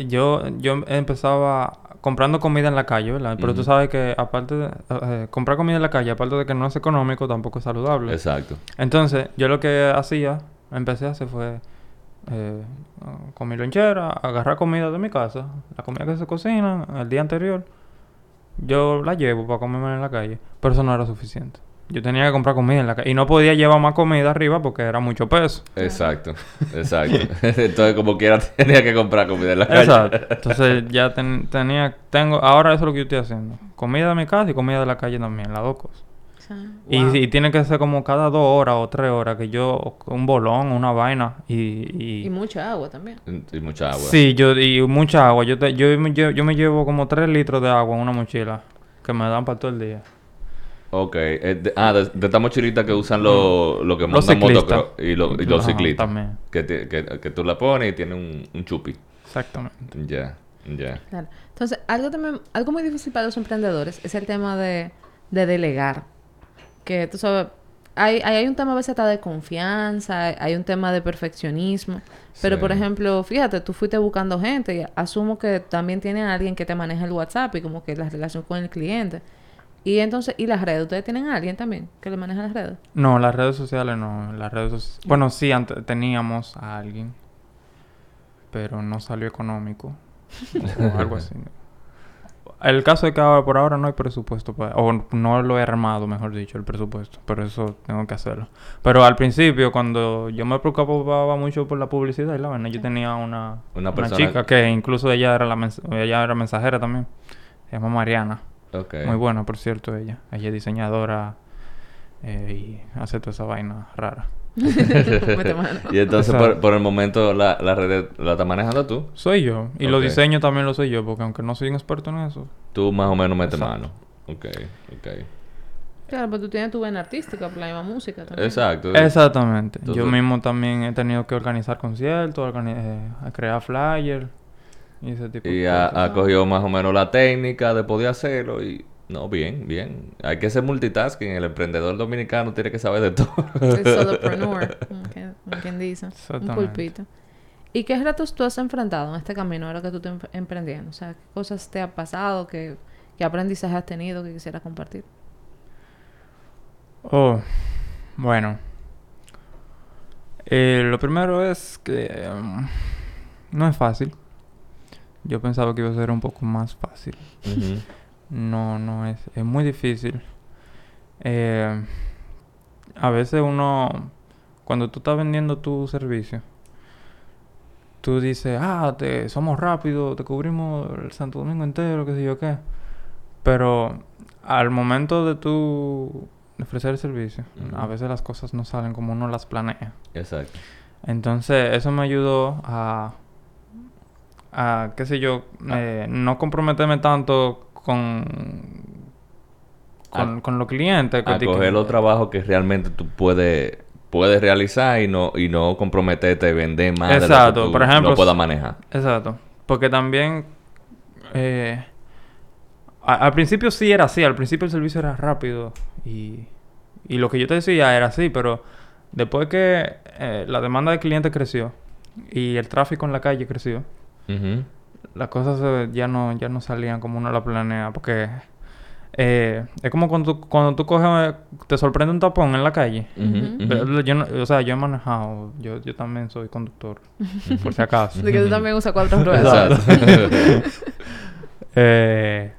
[SPEAKER 3] yo, yo empezaba comprando comida en la calle, ¿verdad? Pero tú
[SPEAKER 2] Ujú.
[SPEAKER 3] sabes que aparte de eh, comprar comida en la calle, aparte de que no es económico, tampoco es saludable.
[SPEAKER 2] Exacto.
[SPEAKER 3] Entonces, yo lo que hacía, empecé a hacer fue eh, con mi lonchera, agarrar comida de mi casa, la comida que se cocina el día anterior, yo la llevo para comerme en la calle, pero eso no era suficiente. Yo tenía que comprar comida en la calle y no podía llevar más comida arriba porque era mucho peso.
[SPEAKER 2] Exacto. Exacto. (laughs) Entonces, como quiera, (laughs) tenía que comprar comida en la calle.
[SPEAKER 3] Exacto. Entonces ya ten- tenía, tengo, ahora eso es lo que yo estoy haciendo. Comida de mi casa y comida de la calle también, las dos cosas. Y,
[SPEAKER 1] wow.
[SPEAKER 3] y tiene que ser como cada dos horas o tres horas que yo, un bolón, una vaina y... y-
[SPEAKER 1] Y mucha agua también.
[SPEAKER 2] Y mucha agua.
[SPEAKER 3] Sí, yo, y mucha agua. Yo, te- yo, me llevo, yo me llevo como tres litros de agua en una mochila que me dan para todo el día.
[SPEAKER 2] Ok. eh, de- ah, de, de esta mochilita que usan los los que
[SPEAKER 3] Los
[SPEAKER 2] motocross y, lo- y los
[SPEAKER 3] Ajá,
[SPEAKER 2] ciclistas.
[SPEAKER 3] también.
[SPEAKER 2] Que, te- que, que tú la pones y tiene un, un chupi.
[SPEAKER 3] Exactamente.
[SPEAKER 2] Ya, ya.
[SPEAKER 1] Claro. Entonces, algo también, algo muy difícil para los emprendedores es el tema de, de delegar. Que tú sabes, hay, hay, hay un tema a veces hasta de confianza, hay, hay un tema de perfeccionismo. Pero,
[SPEAKER 2] Sí.
[SPEAKER 1] por ejemplo, fíjate, tú fuiste buscando gente y asumo que también tienen a alguien que te maneja el WhatsApp y como que la relación con el cliente. Y entonces, ¿y las redes? ¿Ustedes tienen a alguien también que le maneja las redes?
[SPEAKER 3] No, las redes sociales no. Las redes Bueno, sí, antes teníamos a alguien. Pero no salió económico. o (laughs) algo así. El caso es que ahora, por ahora no hay presupuesto. para- o no lo he armado, mejor dicho, el presupuesto. Pero eso tengo que hacerlo. Pero al principio, cuando yo me preocupaba mucho por la publicidad y la vaina, yo tenía una,
[SPEAKER 2] Una
[SPEAKER 3] una chica que incluso ella era, la mens- ella era mensajera también. Se llama Mariana. Muy buena, por cierto, ella. Ella es diseñadora eh, y hace toda esa vaina rara. (laughs)
[SPEAKER 1] Mete mano.
[SPEAKER 2] y entonces, por, por el momento, la, la red la estás manejando tú.
[SPEAKER 3] Soy yo. Y los
[SPEAKER 2] Ok.
[SPEAKER 3] diseños también lo soy yo, porque aunque no soy un experto en eso.
[SPEAKER 2] Tú más o menos metes mano. Ok, ok.
[SPEAKER 1] Claro, pero tú tienes tu vena artística por la misma música también.
[SPEAKER 2] Exacto.
[SPEAKER 3] Exactamente.
[SPEAKER 2] Entonces-
[SPEAKER 3] yo mismo también he tenido que organizar conciertos, organi- eh, crear flyers y ese tipo
[SPEAKER 2] Y
[SPEAKER 3] de
[SPEAKER 2] ha,
[SPEAKER 3] cosas.
[SPEAKER 2] ha cogido más o menos la técnica de poder hacerlo y... No, bien, bien. Hay que ser multitasking. El emprendedor dominicano tiene que saber de todo.
[SPEAKER 1] El (laughs) solopreneur, quien dice. Un pulpito. ¿Y qué retos tú has enfrentado en este camino ahora que tú te em- emprendiendo? O sea, ¿qué cosas te ha pasado? ¿Qué, qué aprendizaje has tenido que quisieras compartir?
[SPEAKER 3] Oh, bueno. Eh, lo primero es que um, no es fácil. Yo pensaba que iba a ser un poco más fácil. No, no es. Es muy difícil. Eh, a veces uno, cuando tú estás vendiendo tu servicio, tú dices, ah, te, somos rápidos, te cubrimos el Santo Domingo entero, qué sé yo qué. Pero al momento de tú ofrecer el servicio, a veces las cosas no salen como uno las planea.
[SPEAKER 2] Exacto.
[SPEAKER 3] Entonces, eso me ayudó a, a qué sé yo, eh, no comprometerme tanto con, con,
[SPEAKER 2] A-
[SPEAKER 3] con los clientes. que
[SPEAKER 2] A
[SPEAKER 3] di que-
[SPEAKER 2] coger los trabajos que realmente tú puedes, puedes realizar y no, y no comprometerte a vender más de lo que
[SPEAKER 3] Exacto.
[SPEAKER 2] tú
[SPEAKER 3] Por ejemplo,
[SPEAKER 2] no puedas manejar.
[SPEAKER 3] Exacto. Porque también, eh, a- al principio sí era así, al principio el servicio era rápido y, y lo que yo te decía era así, pero Después que eh, la demanda de clientes creció y el tráfico en la calle creció, Las cosas eh, ya no ya no salían como uno la planea porque eh, es como cuando tú, cuando tú coges te sorprende un tapón en la calle Pero yo no- o sea yo he manejado yo, yo también soy conductor por si acaso
[SPEAKER 1] De que tú también usas cuatro (laughs) ruedas.
[SPEAKER 2] Exacto. (laughs)
[SPEAKER 3] eh,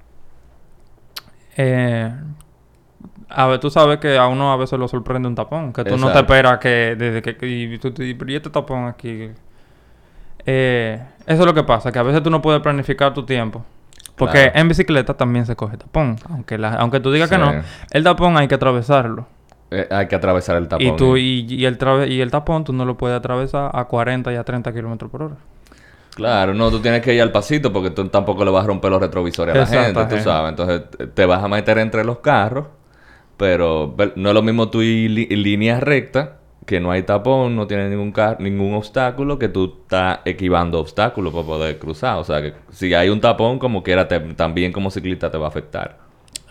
[SPEAKER 3] eh, a ver, tú sabes que a uno a veces lo sorprende un tapón, que tú no te esperas que desde que y tú te dices, "Pero ¿y este tapón aquí. Eh, eso es lo que pasa, que a veces tú no puedes planificar tu tiempo. Porque
[SPEAKER 2] Claro.
[SPEAKER 3] en bicicleta también se coge tapón. Aunque, la, aunque tú digas que no, el tapón hay que atravesarlo.
[SPEAKER 2] Eh, hay que atravesar el tapón.
[SPEAKER 3] Y, tú,
[SPEAKER 2] ¿eh?
[SPEAKER 3] y, y el y el tapón tú no lo puedes atravesar a 40 y a 30 kilómetros por hora.
[SPEAKER 2] Claro, no, tú tienes que ir al pasito porque tú tampoco le vas a romper los retrovisores a la gente, tú sabes. Entonces te- vas a meter entre los carros, pero no es lo mismo tú ir en línea recta, que no hay tapón, no tiene ningún car- ningún obstáculo, que tú estás equivando obstáculos para poder cruzar. O sea, que si hay un tapón, como quiera, te- también como ciclista te va a afectar.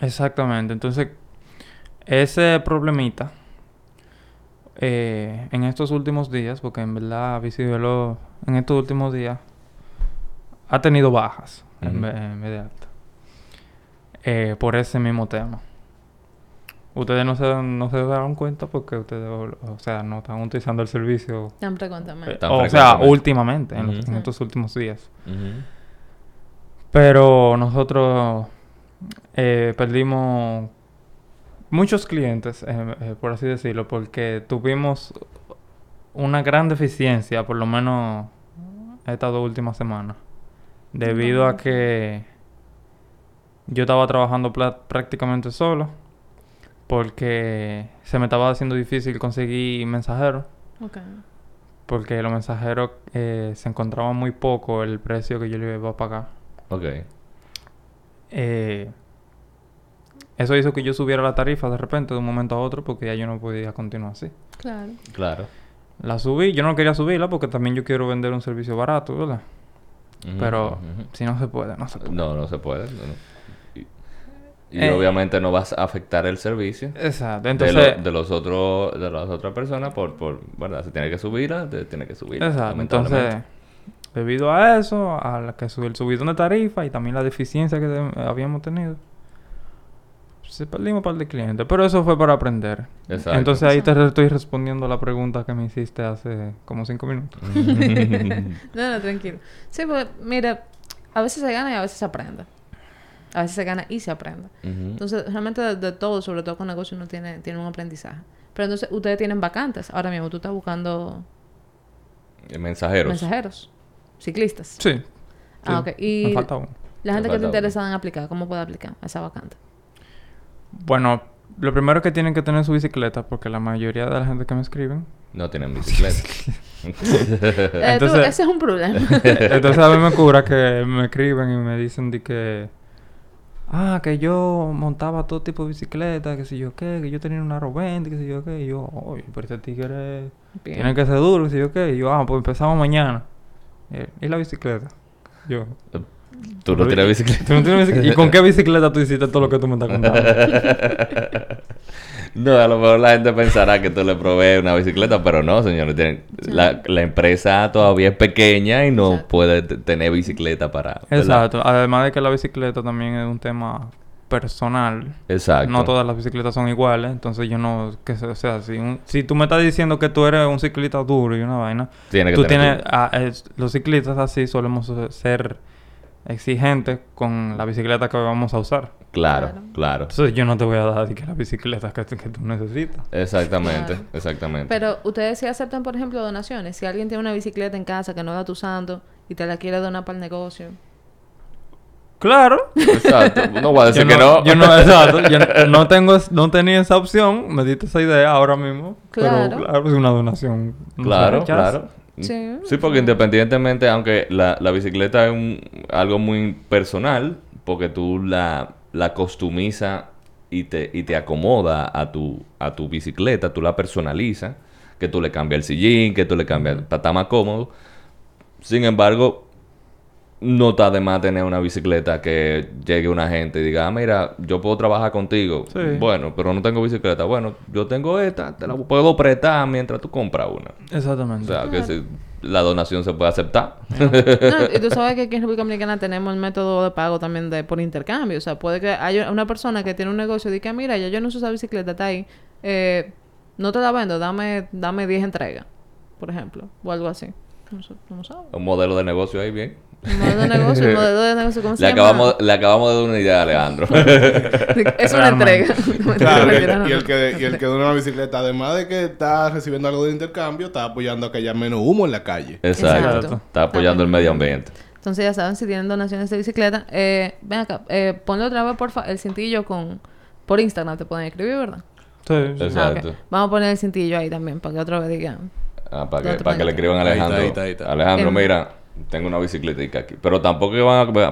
[SPEAKER 3] Exactamente. Entonces, ese problemita eh, en estos últimos días, porque en verdad Bicivelo en estos últimos días ha tenido bajas en, vez, en vez de altas. Eh, por ese mismo tema. Ustedes no se, no se daron cuenta porque ustedes, o, o sea, no están utilizando el servicio.
[SPEAKER 1] Tan frecuentemente.
[SPEAKER 3] eh,
[SPEAKER 2] Tan
[SPEAKER 3] o sea, últimamente, en, los-
[SPEAKER 2] Ujú.
[SPEAKER 3] en estos últimos días. Pero nosotros eh, perdimos muchos clientes, eh, eh, por así decirlo, porque tuvimos una gran deficiencia, por lo menos estas dos últimas semanas, debido a que yo estaba trabajando prácticamente solo, porque se me estaba haciendo difícil conseguir mensajeros,
[SPEAKER 1] Ok.
[SPEAKER 3] porque los mensajeros eh, se encontraban muy poco el precio que yo le iba a pagar.
[SPEAKER 2] Ok.
[SPEAKER 3] Eh, eso hizo que yo subiera la tarifa de repente de un momento a otro porque ya yo no podía continuar así.
[SPEAKER 1] Claro.
[SPEAKER 2] Claro.
[SPEAKER 3] La subí, yo no quería subirla porque también yo quiero vender un servicio barato, ¿verdad? Pero si no se puede, no se puede.
[SPEAKER 2] No, no se puede. no, no. Y,
[SPEAKER 3] Eh.
[SPEAKER 2] obviamente no vas a afectar el servicio
[SPEAKER 3] Exacto.
[SPEAKER 2] de,
[SPEAKER 3] Entonces,
[SPEAKER 2] lo- de los otros de las otras personas por, por verdad, si tiene que subirla, te- tiene que subirla.
[SPEAKER 3] exacto. Entonces, debido a eso, a la que el subidón de tarifa y también la deficiencia que habíamos tenido, se perdimos un par de clientes. Pero eso fue para aprender.
[SPEAKER 2] Exacto.
[SPEAKER 3] Entonces ahí te estoy respondiendo la pregunta que me hiciste hace como cinco minutos. (laughs) (laughs)
[SPEAKER 1] No, no, tranquilo. Sí, pues mira, a veces se gana y a veces se aprende. A veces se gana y se aprende. Entonces, realmente de, de todo, sobre todo con negocio, uno tiene, tiene un aprendizaje. Pero entonces, ustedes tienen vacantes. Ahora mismo tú estás buscando
[SPEAKER 2] Eh, Mensajeros.
[SPEAKER 1] mensajeros, ciclistas.
[SPEAKER 3] Sí.
[SPEAKER 1] Ah,
[SPEAKER 3] sí.
[SPEAKER 1] ok. Y
[SPEAKER 3] Me falta uno.
[SPEAKER 1] la
[SPEAKER 2] Me
[SPEAKER 1] gente que está interesada en aplicar, ¿cómo puede aplicar a esa vacante?
[SPEAKER 3] Bueno, lo primero que tienen que tener es su bicicleta, porque la mayoría de la gente que me escriben.
[SPEAKER 2] No tienen bicicleta. (laughs)
[SPEAKER 1] Eh, tú-
[SPEAKER 3] Entonces-
[SPEAKER 1] ese es un problema. (laughs)
[SPEAKER 3] Entonces a mí me cura que me escriben y me dicen de que. Ah, que yo montaba todo tipo de bicicleta, que si yo qué, que yo tenía una R20, que si yo qué. Y yo, oye, pero este tigre
[SPEAKER 1] Bien.
[SPEAKER 3] tiene que ser duro, que si yo qué. Y yo, ah, pues empezamos mañana. Eh, ¿Y la bicicleta? Yo.
[SPEAKER 2] Tú no tienes bicicleta.
[SPEAKER 3] ¿Tú no tienes bicicleta? ¿Y con qué bicicleta tú hiciste todo lo que tú me estás contando? (laughs)
[SPEAKER 2] No, a lo mejor la gente pensará que tú le provees una bicicleta, pero no, señores. tienen- la, la empresa todavía es pequeña y no
[SPEAKER 1] Exacto.
[SPEAKER 2] puede tener bicicleta para... ¿verdad?
[SPEAKER 3] Exacto. Además de que la bicicleta también es un tema personal.
[SPEAKER 2] Exacto.
[SPEAKER 3] No todas las bicicletas son iguales, entonces yo no, que o sea, si, un- si tú me estás diciendo que tú eres un ciclista duro y una vaina,
[SPEAKER 2] Tiene que
[SPEAKER 3] tú
[SPEAKER 2] tener
[SPEAKER 3] tienes, ah, es- los ciclistas así solemos ser exigentes con la bicicleta que vamos a usar.
[SPEAKER 2] Claro,
[SPEAKER 1] Claro.
[SPEAKER 2] claro.
[SPEAKER 3] Entonces yo no te voy a dar que la bicicleta que, que tú necesitas.
[SPEAKER 2] Exactamente,
[SPEAKER 1] Claro.
[SPEAKER 2] exactamente.
[SPEAKER 1] Pero ustedes sí aceptan, por ejemplo, donaciones. Si alguien tiene una bicicleta en casa que no la está usando y te la quiere donar para el negocio.
[SPEAKER 3] Claro.
[SPEAKER 2] Exacto. No voy a decir
[SPEAKER 3] yo
[SPEAKER 2] que no.
[SPEAKER 3] Yo no, exacto. Yo no- no tengo, no tenía esa opción. Me diste esa idea ahora mismo.
[SPEAKER 1] Claro.
[SPEAKER 3] Pero claro, es una donación.
[SPEAKER 2] Claro, claro.
[SPEAKER 1] Sí.
[SPEAKER 2] Sí, porque independientemente, aunque la, la bicicleta es un, algo muy personal, porque tú la, la customizas y te, y te acomoda a tu, a tu bicicleta, tú la personalizas, que tú le cambias el sillín, que tú le cambias para estar más cómodo. Sin embargo, no está de más tener una bicicleta que llegue una gente y diga, ah, mira, yo puedo trabajar contigo.
[SPEAKER 3] Sí.
[SPEAKER 2] Bueno, pero no tengo bicicleta. Bueno, yo tengo esta, te la puedo prestar mientras tú compras una. O
[SPEAKER 3] Exactamente.
[SPEAKER 2] sea, que si la donación se puede aceptar. (laughs)
[SPEAKER 1] No, y tú sabes que aquí en República Dominicana tenemos el método de pago también de por intercambio. O sea, puede que haya una persona que tiene un negocio y diga, mira, ya yo no uso esa bicicleta, está ahí. Eh, no te la vendo, dame, dame 10 entregas, por ejemplo. O algo así. No, sé, no sabes.
[SPEAKER 2] Un modelo de negocio ahí bien.
[SPEAKER 1] Un modelo de negocio, un (laughs) modelo de negocio, ¿cómo se
[SPEAKER 2] Le
[SPEAKER 1] llama?
[SPEAKER 2] acabamos, le acabamos de dar una idea a Alejandro. (laughs)
[SPEAKER 1] Es una entrega.
[SPEAKER 4] Claro, (laughs) y el, el que, y el que dona una bicicleta, además de que está recibiendo algo de intercambio, está apoyando a que haya menos humo en la calle.
[SPEAKER 2] Exacto.
[SPEAKER 1] Exacto.
[SPEAKER 2] Está apoyando el medio ambiente.
[SPEAKER 1] Entonces ya saben, si tienen donaciones de bicicleta, eh, ven acá, eh, ponle otra vez porfa el cintillo con por Instagram te pueden escribir, ¿verdad?
[SPEAKER 3] Sí, sí.
[SPEAKER 2] Exacto.
[SPEAKER 1] Ah, ok. Vamos a poner el cintillo ahí también para que otra vez digan.
[SPEAKER 2] Ah, para que, para que le escriban a
[SPEAKER 4] Ahí está,
[SPEAKER 2] Alejandro.
[SPEAKER 4] ahí está, ahí está.
[SPEAKER 2] Alejandro,
[SPEAKER 1] Em.
[SPEAKER 2] mira, tengo una bicicleta aquí. Pero tampoco que van a...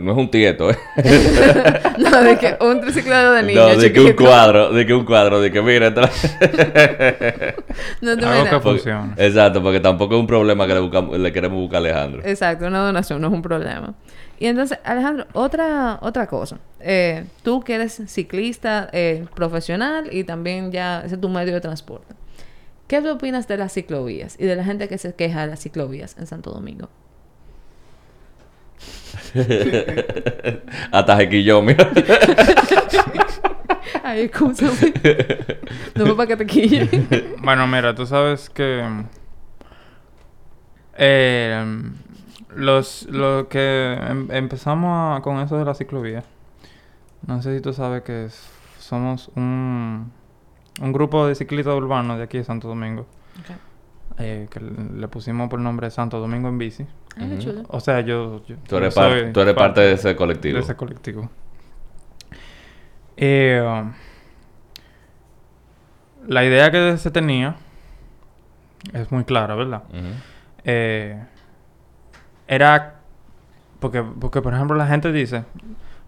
[SPEAKER 2] No es un tieto, ¿eh? (laughs)
[SPEAKER 1] no, de que un triciclado de niño.
[SPEAKER 2] no, de que un cuadro, de que un cuadro, de que mira... esta- (laughs)
[SPEAKER 1] No te
[SPEAKER 3] Algo que funcione.
[SPEAKER 2] Exacto, porque tampoco es un problema que le, buscamos- le queremos buscar a Alejandro.
[SPEAKER 1] Exacto, una donación no es un problema. Y entonces, Alejandro, otra, otra cosa. Eh, tú que eres ciclista eh, profesional y también ya ese es tu medio de transporte. ¿Qué opinas de las ciclovías y de la gente que se queja de las ciclovías en Santo Domingo? (laughs)
[SPEAKER 2] Hasta Jequillo, mira. (laughs)
[SPEAKER 1] Ay, escúchame. no fue para que te quille. (laughs)
[SPEAKER 3] Bueno, mira, tú sabes que eh, los lo que em- empezamos a- con eso de la ciclovía. No sé si tú sabes que somos un, un grupo de ciclistas urbanos de aquí de Santo Domingo. eh, que le pusimos por nombre Santo Domingo en bici.
[SPEAKER 1] Chulo.
[SPEAKER 3] O sea, yo, yo-
[SPEAKER 2] Tú eres,
[SPEAKER 3] yo
[SPEAKER 2] par-
[SPEAKER 3] soy
[SPEAKER 2] tú eres parte de ese colectivo.
[SPEAKER 3] de ese colectivo. Eh, um, la idea que se tenía es muy clara, ¿verdad? Eh, era porque, porque por ejemplo la gente dice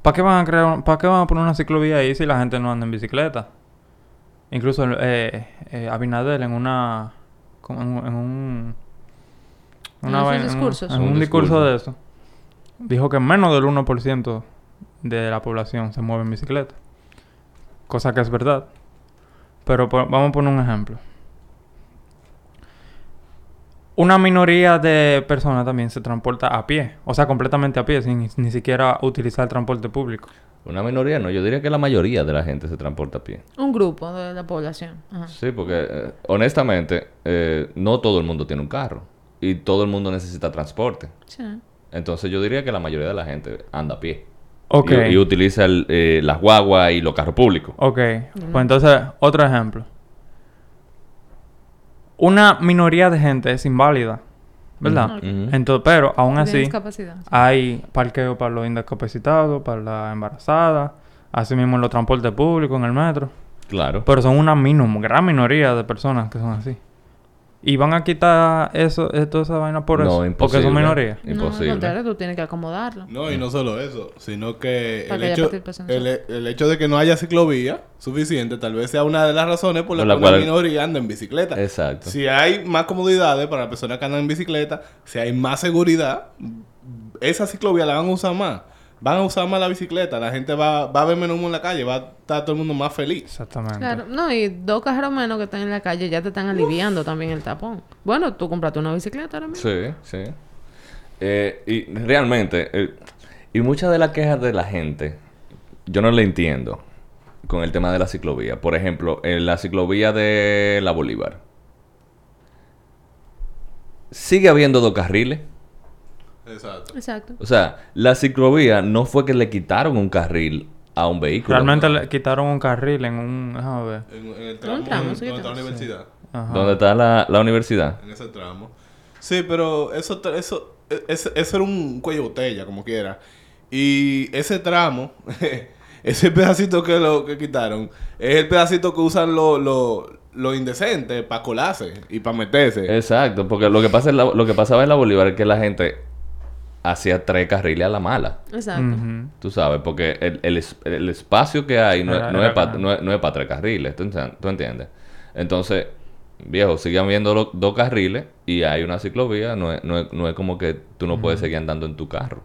[SPEAKER 3] ¿para qué van a crear para qué van a poner una ciclovía ahí si la gente no anda en bicicleta? Incluso eh, eh, Abinader en una en, un- en un
[SPEAKER 1] En
[SPEAKER 3] una
[SPEAKER 1] esos
[SPEAKER 3] vaina- en un-
[SPEAKER 1] discursos.
[SPEAKER 3] en un,
[SPEAKER 2] Un
[SPEAKER 3] discurso
[SPEAKER 2] discurso.
[SPEAKER 3] de eso dijo que menos del 1% de la población se mueve en bicicleta. Cosa que es verdad. Pero vamos a poner un ejemplo. Una minoría de personas también se transporta a pie, o sea, completamente a pie, sin ni siquiera utilizar transporte público.
[SPEAKER 2] Una minoría, no. Yo diría que la mayoría de la gente se transporta a pie.
[SPEAKER 1] Un grupo de la población. Ajá.
[SPEAKER 2] Sí, porque eh, honestamente, eh, no todo el mundo tiene un carro. Y todo el mundo necesita transporte.
[SPEAKER 1] Sí.
[SPEAKER 2] Entonces yo diría que la mayoría de la gente anda a pie.
[SPEAKER 3] Ok,
[SPEAKER 2] Y, y utiliza el, eh, las guaguas y los carros públicos.
[SPEAKER 3] ok. Pues entonces, otro ejemplo. Una minoría de gente es inválida, ¿verdad? Entonces, pero aún así, hay parqueo para los indiscapacitados, para la embarazada, así mismo en los transportes públicos, en el metro.
[SPEAKER 2] Claro.
[SPEAKER 3] Pero son una mínima, gran minoría de personas que son así. Y van a quitar eso, eh, toda esa vaina por
[SPEAKER 2] No,
[SPEAKER 3] eso. Porque
[SPEAKER 2] imposible.
[SPEAKER 3] son minorías.
[SPEAKER 1] No, al
[SPEAKER 2] Imposible.
[SPEAKER 1] contrario, tú tienes que acomodarlo.
[SPEAKER 4] No, y no solo eso, sino que el
[SPEAKER 1] que
[SPEAKER 4] hecho, el, el hecho de que no haya ciclovía suficiente tal vez sea una de las razones por las
[SPEAKER 2] la
[SPEAKER 4] que
[SPEAKER 2] cual-
[SPEAKER 4] minoría anda en bicicleta.
[SPEAKER 2] Exacto.
[SPEAKER 4] Si hay más comodidades para las personas que andan en bicicleta, si hay más seguridad, esa ciclovía la van a usar más. Van a usar más la bicicleta, la gente va, va a ver menos humo en la calle, va a estar todo el mundo más feliz.
[SPEAKER 3] Exactamente.
[SPEAKER 1] Claro, no, y dos carros menos que están en la calle ya te están aliviando también el tapón. Bueno, tú compraste una bicicleta ahora mismo.
[SPEAKER 2] Sí, sí. Eh, y realmente, eh, y muchas de las quejas de la gente, yo no le entiendo con el tema de la ciclovía. Por ejemplo, en la ciclovía de la Bolívar. Sigue habiendo dos carriles.
[SPEAKER 4] Exacto.
[SPEAKER 1] Exacto.
[SPEAKER 2] O sea, la ciclovía no fue que le quitaron un carril a un vehículo.
[SPEAKER 3] Realmente le quitaron un carril en un... Déjame ver.
[SPEAKER 4] En, en el
[SPEAKER 1] Un
[SPEAKER 4] tramo,
[SPEAKER 1] tramo,
[SPEAKER 4] en-
[SPEAKER 1] sí,
[SPEAKER 4] donde está la
[SPEAKER 1] sí.
[SPEAKER 4] universidad.
[SPEAKER 3] Ajá.
[SPEAKER 2] ¿Dónde está la, la universidad?
[SPEAKER 4] En ese tramo. Sí, pero eso, tra- eso, e- eso era un cuello de botella, como quiera. Y ese tramo, (laughs) ese pedacito que lo que quitaron, es el pedacito que usan los los los indecentes para colarse y para meterse.
[SPEAKER 2] Exacto, porque lo que, pasa en la- lo que pasaba en la Bolívar es que la gente hacía tres carriles a la mala.
[SPEAKER 1] Exacto.
[SPEAKER 2] Tú sabes, porque el, el, el espacio que hay no, es para no, es- no es para tres carriles, ¿tú, entiendes? ¿tú entiendes? Entonces, viejo, sigue habiendo lo- dos carriles y hay una ciclovía. No es, no es- no es como que tú no puedes seguir andando en tu carro.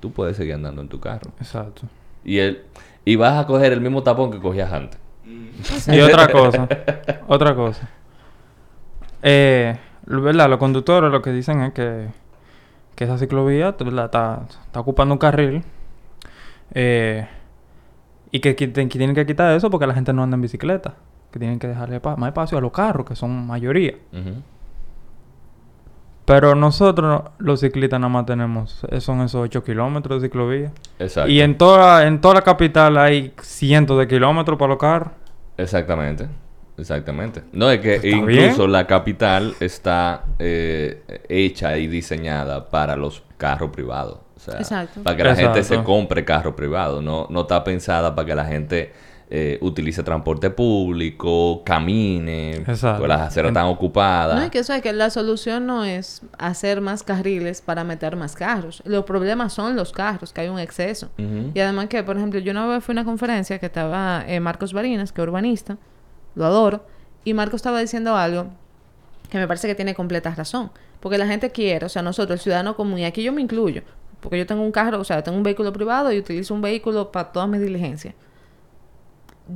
[SPEAKER 2] Tú puedes seguir andando en tu carro.
[SPEAKER 3] Exacto.
[SPEAKER 2] Y, el, y vas a coger el mismo tapón que cogías antes.
[SPEAKER 3] Y otra cosa, otra cosa. Eh, lo- ¿verdad? Los conductores lo que dicen es que, que esa ciclovía ¿verdad? Está, está ocupando un carril. eh, y que, tienen que quitar eso porque la gente no anda en bicicleta. Que tienen que dejarle más espacio a los carros, que son mayoría. Pero nosotros, los ciclistas, nada más tenemos... eh, Son esos 8 kilómetros de ciclovía.
[SPEAKER 2] Exacto.
[SPEAKER 3] Y en toda, en toda la capital hay cientos de kilómetros para los carros.
[SPEAKER 2] Exactamente. Exactamente. No, es que
[SPEAKER 3] Está
[SPEAKER 2] incluso
[SPEAKER 3] bien.
[SPEAKER 2] la capital está eh, hecha y diseñada para los carros privados. O sea,
[SPEAKER 1] Exacto.
[SPEAKER 2] para que la gente se compre carro privado. No, no está pensada para que la gente eh, utilice transporte público, camine,
[SPEAKER 3] Exacto.
[SPEAKER 2] porque las aceras están ocupadas.
[SPEAKER 1] No, y que eso es que la solución no es hacer más carriles para meter más carros. Los problemas son los carros, que hay un exceso. Y además que, por ejemplo, yo una vez fui a una conferencia que estaba eh, Marcos Barinas, que es urbanista, lo adoro, y Marcos estaba diciendo algo que me parece que tiene completa razón. Porque la gente quiere, o sea, nosotros, el ciudadano común, y aquí yo me incluyo, porque yo tengo un carro, o sea, tengo un vehículo privado y utilizo un vehículo para todas mis diligencias.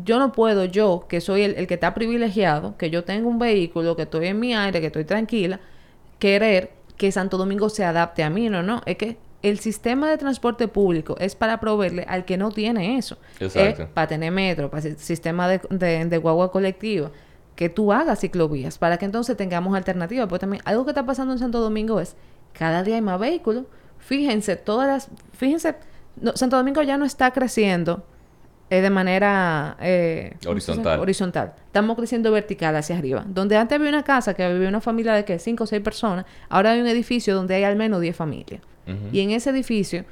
[SPEAKER 1] Yo no puedo, yo, que soy el, el que está privilegiado, que yo tengo un vehículo, que estoy en mi aire, que estoy tranquila, querer que Santo Domingo se adapte a mí, no, no. Es que el sistema de transporte público es para proveerle al que no tiene eso.
[SPEAKER 2] Exacto.
[SPEAKER 1] Es para tener metro, para el sistema de, de, de guagua colectiva, que tú hagas ciclovías, para que entonces tengamos alternativas. Porque también algo que está pasando en Santo Domingo es, cada día hay más vehículos. Fíjense, todas las... Fíjense, no, Santo Domingo ya no está creciendo eh, de manera... eh.
[SPEAKER 2] Horizontal.
[SPEAKER 1] Horizontal. Estamos creciendo vertical hacia arriba. Donde antes había una casa que vivía una familia de que 5 o 6 personas, ahora hay un edificio donde hay al menos 10 familias. Y en ese edificio,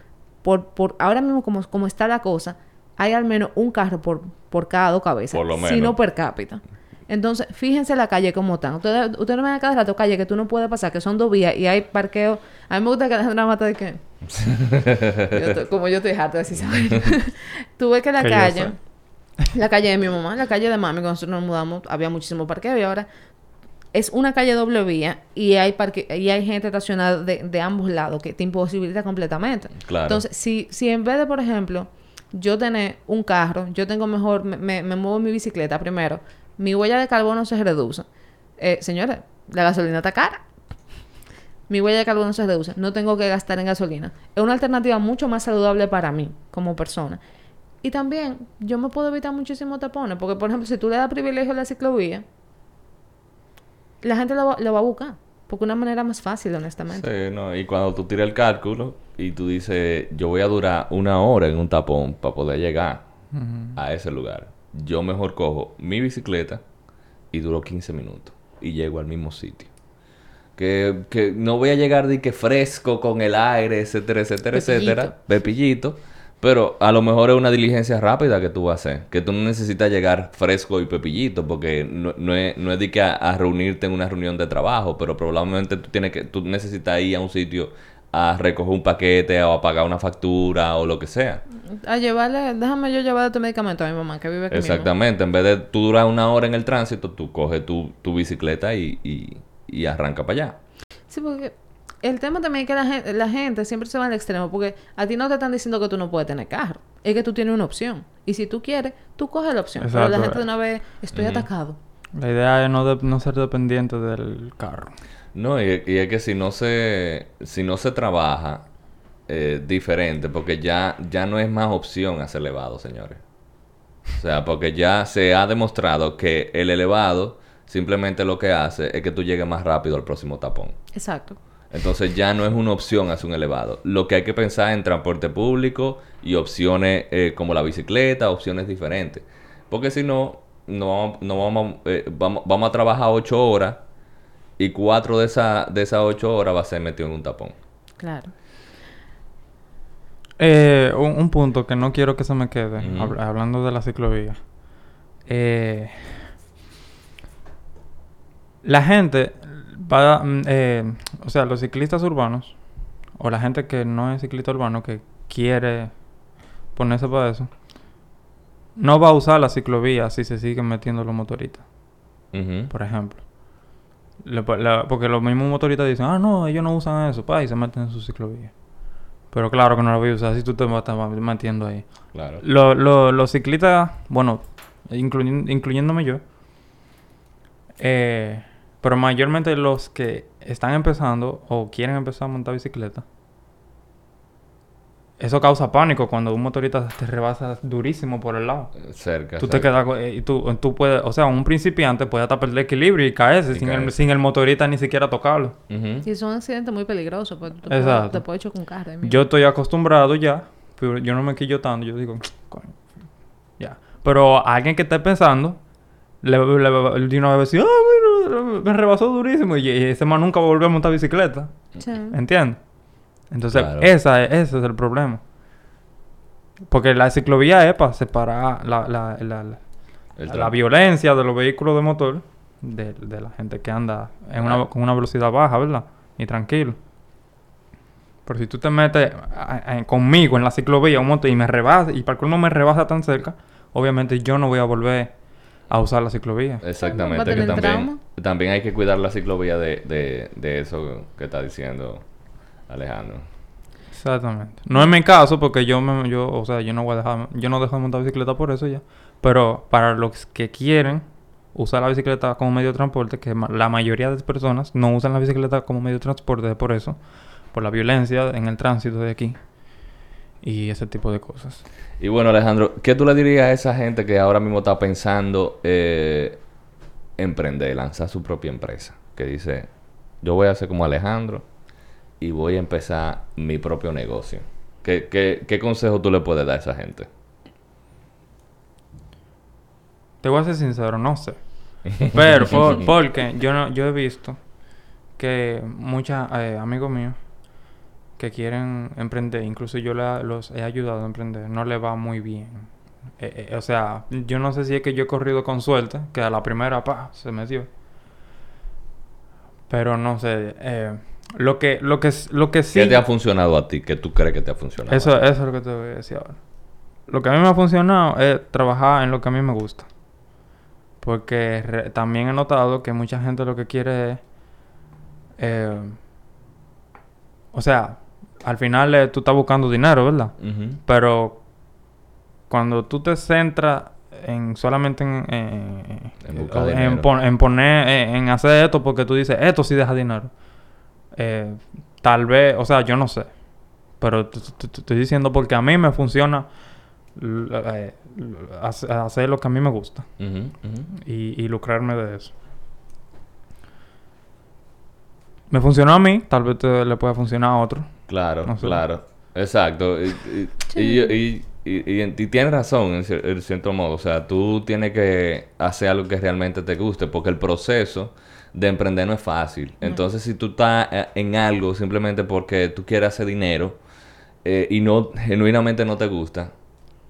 [SPEAKER 1] por, por ahora mismo como, como está la cosa, hay al menos un carro por, por cada dos cabezas.
[SPEAKER 2] Por lo
[SPEAKER 1] Si
[SPEAKER 2] menos.
[SPEAKER 1] no per cápita. Entonces, fíjense la calle como están. Ustedes, ustedes no ven a cada rato calle que tú no puedes pasar, que son dos vías y hay parqueo. A mí me gusta que Alejandra mata de que... (laughs) Yo como yo estoy harta de decir. (laughs) Tú ves que la
[SPEAKER 3] Que
[SPEAKER 1] calle... La calle de mi mamá, la calle de mami, cuando nosotros nos mudamos, había muchísimo parqueo y ahora es una calle doble vía y hay parque y hay gente estacionada de, de ambos lados que te imposibilita completamente.
[SPEAKER 2] Claro.
[SPEAKER 1] Entonces, si, si en vez de, por ejemplo, yo tener un carro, yo tengo mejor, me, me, me muevo en mi bicicleta primero, mi huella de carbono se reduce. Eh, señores, la gasolina está cara. Mi huella de carbono se reduce. No tengo que gastar en gasolina. Es una alternativa mucho más saludable para mí como persona. Y también yo me puedo evitar muchísimos tapones. Porque, por ejemplo, si tú le das privilegio a la ciclovía, la gente lo, va- lo va a buscar. Porque una manera más fácil, honestamente.
[SPEAKER 2] Sí, no, y cuando tú tiras el cálculo y tú dices, yo voy a durar una hora en un tapón para poder llegar a ese lugar, yo mejor cojo mi bicicleta y duro 15 minutos y llego al mismo sitio. Que, que no voy a llegar de que fresco con el aire, etcétera, etcétera,
[SPEAKER 1] Pepillito.
[SPEAKER 2] etcétera, pepillito. Pero a lo mejor es una diligencia rápida que tú vas a hacer. Que tú no necesitas llegar fresco y pepillito. Porque no, no es, no es de que a, a reunirte en una reunión de trabajo. Pero probablemente tú, tienes que, tú necesitas ir a un sitio a recoger un paquete o a pagar una factura o lo que sea.
[SPEAKER 1] A llevarle, déjame yo llevar este medicamento a mi mamá que vive aquí mismo.
[SPEAKER 2] Exactamente. En vez de tú durar una hora en el tránsito, tú coges tu, tu bicicleta y, y, y arranca para allá.
[SPEAKER 1] Sí, porque el tema también es que la gente, la gente siempre se va al extremo, porque a ti no te están diciendo que tú no puedes tener carro, es que tú tienes una opción. Y si tú quieres, tú coges la opción. Pero la gente de una vez, estoy
[SPEAKER 2] Ujú.
[SPEAKER 1] atacado.
[SPEAKER 3] La idea es no, de- no ser dependiente del carro.
[SPEAKER 2] No, y, y es que si no se, si no se trabaja eh, diferente, porque ya, ya no es más opción hacer elevado, señores. O sea, porque ya se ha demostrado que el elevado simplemente lo que hace es que tú llegues más rápido al próximo tapón.
[SPEAKER 1] Exacto.
[SPEAKER 2] Entonces ya no es una opción hacer un elevado. Lo que hay que pensar es en transporte público y opciones eh, como la bicicleta, opciones diferentes. Porque si no, no vamos, no vamos, eh, vamos, vamos a trabajar ocho horas y cuatro de, esa, de esas ocho horas va a ser metido en un tapón.
[SPEAKER 1] Claro.
[SPEAKER 3] Eh, un, un punto que no quiero que se me quede, hab- hablando de la ciclovía. Eh, la gente va, mm, eh, o sea, los ciclistas urbanos, o la gente que no es ciclista urbano, que quiere ponerse para eso, no va a usar la ciclovía si se siguen metiendo los motoristas, por ejemplo. La- porque los mismos motoristas dicen, ah, no, ellos no usan eso, pa, y se meten en su ciclovía. Pero claro que no lo voy a usar si tú te vas a estar metiendo ahí.
[SPEAKER 2] Claro.
[SPEAKER 3] Lo- lo- los ciclistas, bueno, incluyin- incluyéndome yo, eh, pero mayormente los que están empezando o quieren empezar a montar bicicleta, eso causa pánico cuando un motorista te rebasa durísimo por el lado.
[SPEAKER 2] Cerca.
[SPEAKER 3] Tú te quedas eh, y tú, tú puedes, o sea, un principiante puede hasta perder equilibrio y caerse
[SPEAKER 2] Y
[SPEAKER 3] sin, El, sin el motorista ni siquiera tocarlo.
[SPEAKER 2] Ujú.
[SPEAKER 1] Y es un accidente muy peligroso, pues tú te
[SPEAKER 3] Exacto.
[SPEAKER 1] puedes, te puedes chocar un carro.
[SPEAKER 3] Yo estoy acostumbrado ya, pero yo no me quillo tanto. Yo digo, coño, ya. Pero a alguien que esté pensando, le, le, de una vez decir, ah, me rebasó durísimo. Y, y ese man nunca va a volver a montar bicicleta.
[SPEAKER 1] Sí.
[SPEAKER 3] ¿Entiendes? Entonces,
[SPEAKER 2] Claro.
[SPEAKER 3] esa es- ese es el problema. Porque la ciclovía es para separar la, la, la, la- violencia de los vehículos de motor de, de la gente que anda en una, con una velocidad baja, ¿verdad? Y tranquilo. Pero si tú te metes a- a- conmigo en la ciclovía un motor y me rebasa, y para colmo me rebasa tan cerca, obviamente yo no voy a volver a usar la ciclovía.
[SPEAKER 2] Exactamente, que también, también hay que cuidar la ciclovía de, de, de eso que está diciendo Alejandro.
[SPEAKER 3] Exactamente. No es mi caso porque yo, me, yo, o sea, yo no voy a dejar, yo no dejo de montar bicicleta por eso ya. Pero para los que quieren usar la bicicleta como medio de transporte, que la mayoría de las personas no usan la bicicleta como medio de transporte por eso, por la violencia en el tránsito de aquí y ese tipo de cosas.
[SPEAKER 2] Y bueno, Alejandro, ¿qué tú le dirías a esa gente que ahora mismo está pensando eh, emprender, lanzar su propia empresa? Que dice, yo voy a hacer como Alejandro y voy a empezar mi propio negocio. ¿Qué, qué, qué consejo tú le puedes dar a esa gente?
[SPEAKER 3] Te voy a ser sincero, no sé. Pero por- (laughs) porque yo no, yo he visto que muchos eh, amigos míos que quieren emprender, incluso yo la- los he ayudado a emprender, no le va muy bien. Eh, eh, o sea, yo no sé si es que yo he corrido con suerte, que a la primera, pa, se metió. Pero no sé, eh, lo que, lo que, lo que sí...
[SPEAKER 2] ¿Qué te ha funcionado a ti? ¿Qué tú crees que te ha funcionado?
[SPEAKER 3] Eso, eso es lo que te voy a decir ahora. Lo que a mí me ha funcionado es trabajar en lo que a mí me gusta. Porque re- también he notado que mucha gente lo que quiere es... eh, o sea, al final eh, tú estás buscando dinero, ¿verdad? Pero cuando tú te centras en solamente en, en,
[SPEAKER 2] En buscar
[SPEAKER 3] en
[SPEAKER 2] dinero.
[SPEAKER 3] pon- en poner, en, en hacer esto porque tú dices, esto sí deja dinero. Eh, tal vez, o sea, yo no sé. Pero te, estoy diciendo porque a mí me funciona eh, hacer lo que a mí me gusta y lucrarme de eso. Me funcionó a mí, tal vez te- le pueda funcionar a otro.
[SPEAKER 2] Claro,
[SPEAKER 3] No sé.
[SPEAKER 2] claro. Exacto. Y, y, y, y- y- y- y tienes razón en, cier- en cierto modo. O sea, tú tienes que hacer algo que realmente te guste porque el proceso de emprender no es fácil. Entonces, si tú estás eh, en algo simplemente porque tú quieres hacer dinero eh, y no genuinamente no te gusta,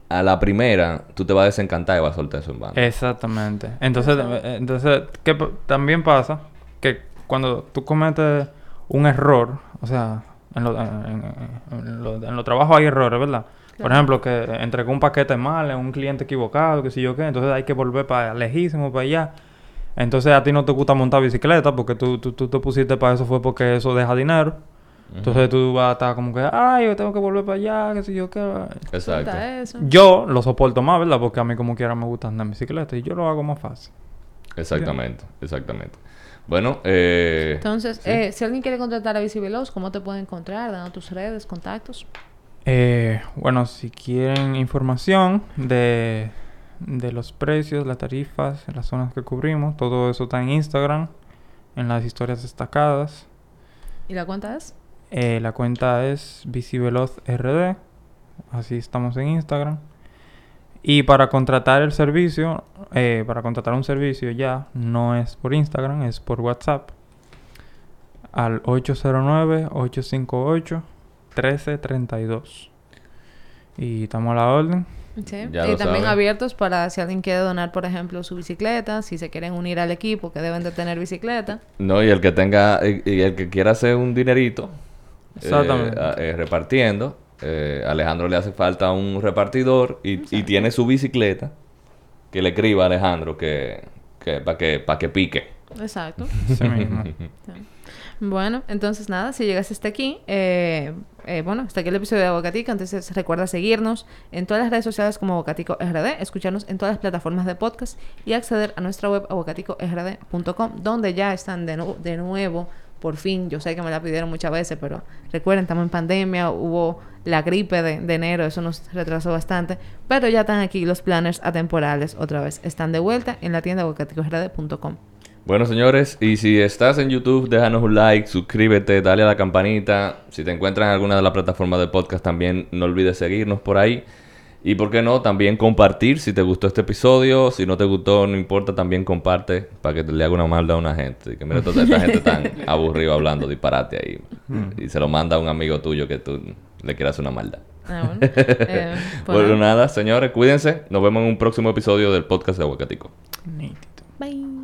[SPEAKER 2] a la primera tú te vas a desencantar y vas a soltar eso en banda.
[SPEAKER 3] Exactamente. Entonces, eh, entonces ¿qué pa- también pasa? Que cuando tú cometes un error, o sea, en los en, en- en lo- en los trabajos hay errores, ¿verdad? Por ejemplo, que entregó un paquete mal un cliente equivocado, que sé yo qué, entonces hay que volver para lejísimo, para allá. Entonces a ti no te gusta montar bicicleta porque tú, tú, tú te pusiste para eso fue porque eso deja dinero. Entonces tú vas a estar como que, ay, yo tengo que volver para allá, que sé yo qué.
[SPEAKER 2] Exacto.
[SPEAKER 3] Yo lo soporto más, ¿verdad? Porque a mí como quiera me gusta andar en bicicleta y yo lo hago más fácil.
[SPEAKER 2] Exactamente, exactamente. Bueno, eh,
[SPEAKER 1] Entonces,
[SPEAKER 2] sí.
[SPEAKER 1] eh, si alguien quiere contratar a Biciveloz, ¿cómo te puede encontrar? Dando tus redes, contactos.
[SPEAKER 3] Eh, bueno, si quieren información de, de los precios, las tarifas, las zonas que cubrimos, todo eso está en Instagram, en las historias destacadas.
[SPEAKER 1] ¿Y la cuenta es?
[SPEAKER 3] Eh, la cuenta es VisivelozRD, así estamos en Instagram. Y para contratar el servicio, eh, para contratar un servicio ya, no es por Instagram, es por WhatsApp. Al 809-858-1332. Y estamos a la orden.
[SPEAKER 1] Sí.
[SPEAKER 2] Ya
[SPEAKER 1] y también
[SPEAKER 2] saben.
[SPEAKER 1] abiertos para si alguien quiere donar, por ejemplo, su bicicleta, si se quieren unir al equipo que deben de tener bicicleta.
[SPEAKER 2] No, y el que tenga, y, y el que quiera hacer un dinerito,
[SPEAKER 3] Exactamente.
[SPEAKER 2] eh, eh, repartiendo, eh, Alejandro le hace falta un repartidor y, y tiene su bicicleta, que le escriba a Alejandro que, que para que, pa' que pique.
[SPEAKER 1] Exacto.
[SPEAKER 3] Mismo. (laughs)
[SPEAKER 1] Bueno, entonces nada, si llegaste hasta aquí, eh, eh, bueno, hasta aquí el episodio de Aguacatico, entonces recuerda seguirnos en todas las redes sociales como Aguacatico RD, escucharnos en todas las plataformas de podcast y acceder a nuestra web aguacaticord.com, donde ya están de, nu- de nuevo, por fin, yo sé que me la pidieron muchas veces, pero recuerden, estamos en pandemia, hubo la gripe de, de enero, eso nos retrasó bastante, pero ya están aquí los planners atemporales otra vez, están de vuelta en la tienda aguacaticord.com.
[SPEAKER 2] Bueno, señores, y si estás en YouTube, déjanos un like, suscríbete, dale a la campanita. Si te encuentras en alguna de las plataformas de podcast, también no olvides seguirnos por ahí. Y por qué no, también compartir si te gustó este episodio. Si no te gustó, no importa, también comparte para que te le haga una maldad a una gente. Y que mira, toda esta gente tan (laughs) aburrida hablando disparate ahí. Y se lo manda a un amigo tuyo que tú le quieras una maldad.
[SPEAKER 1] Ah, bueno. Eh, (laughs) pues
[SPEAKER 2] Bueno,
[SPEAKER 1] nada.
[SPEAKER 2] señores, cuídense. Nos vemos en un próximo episodio del podcast de Aguacatico.
[SPEAKER 1] Bye.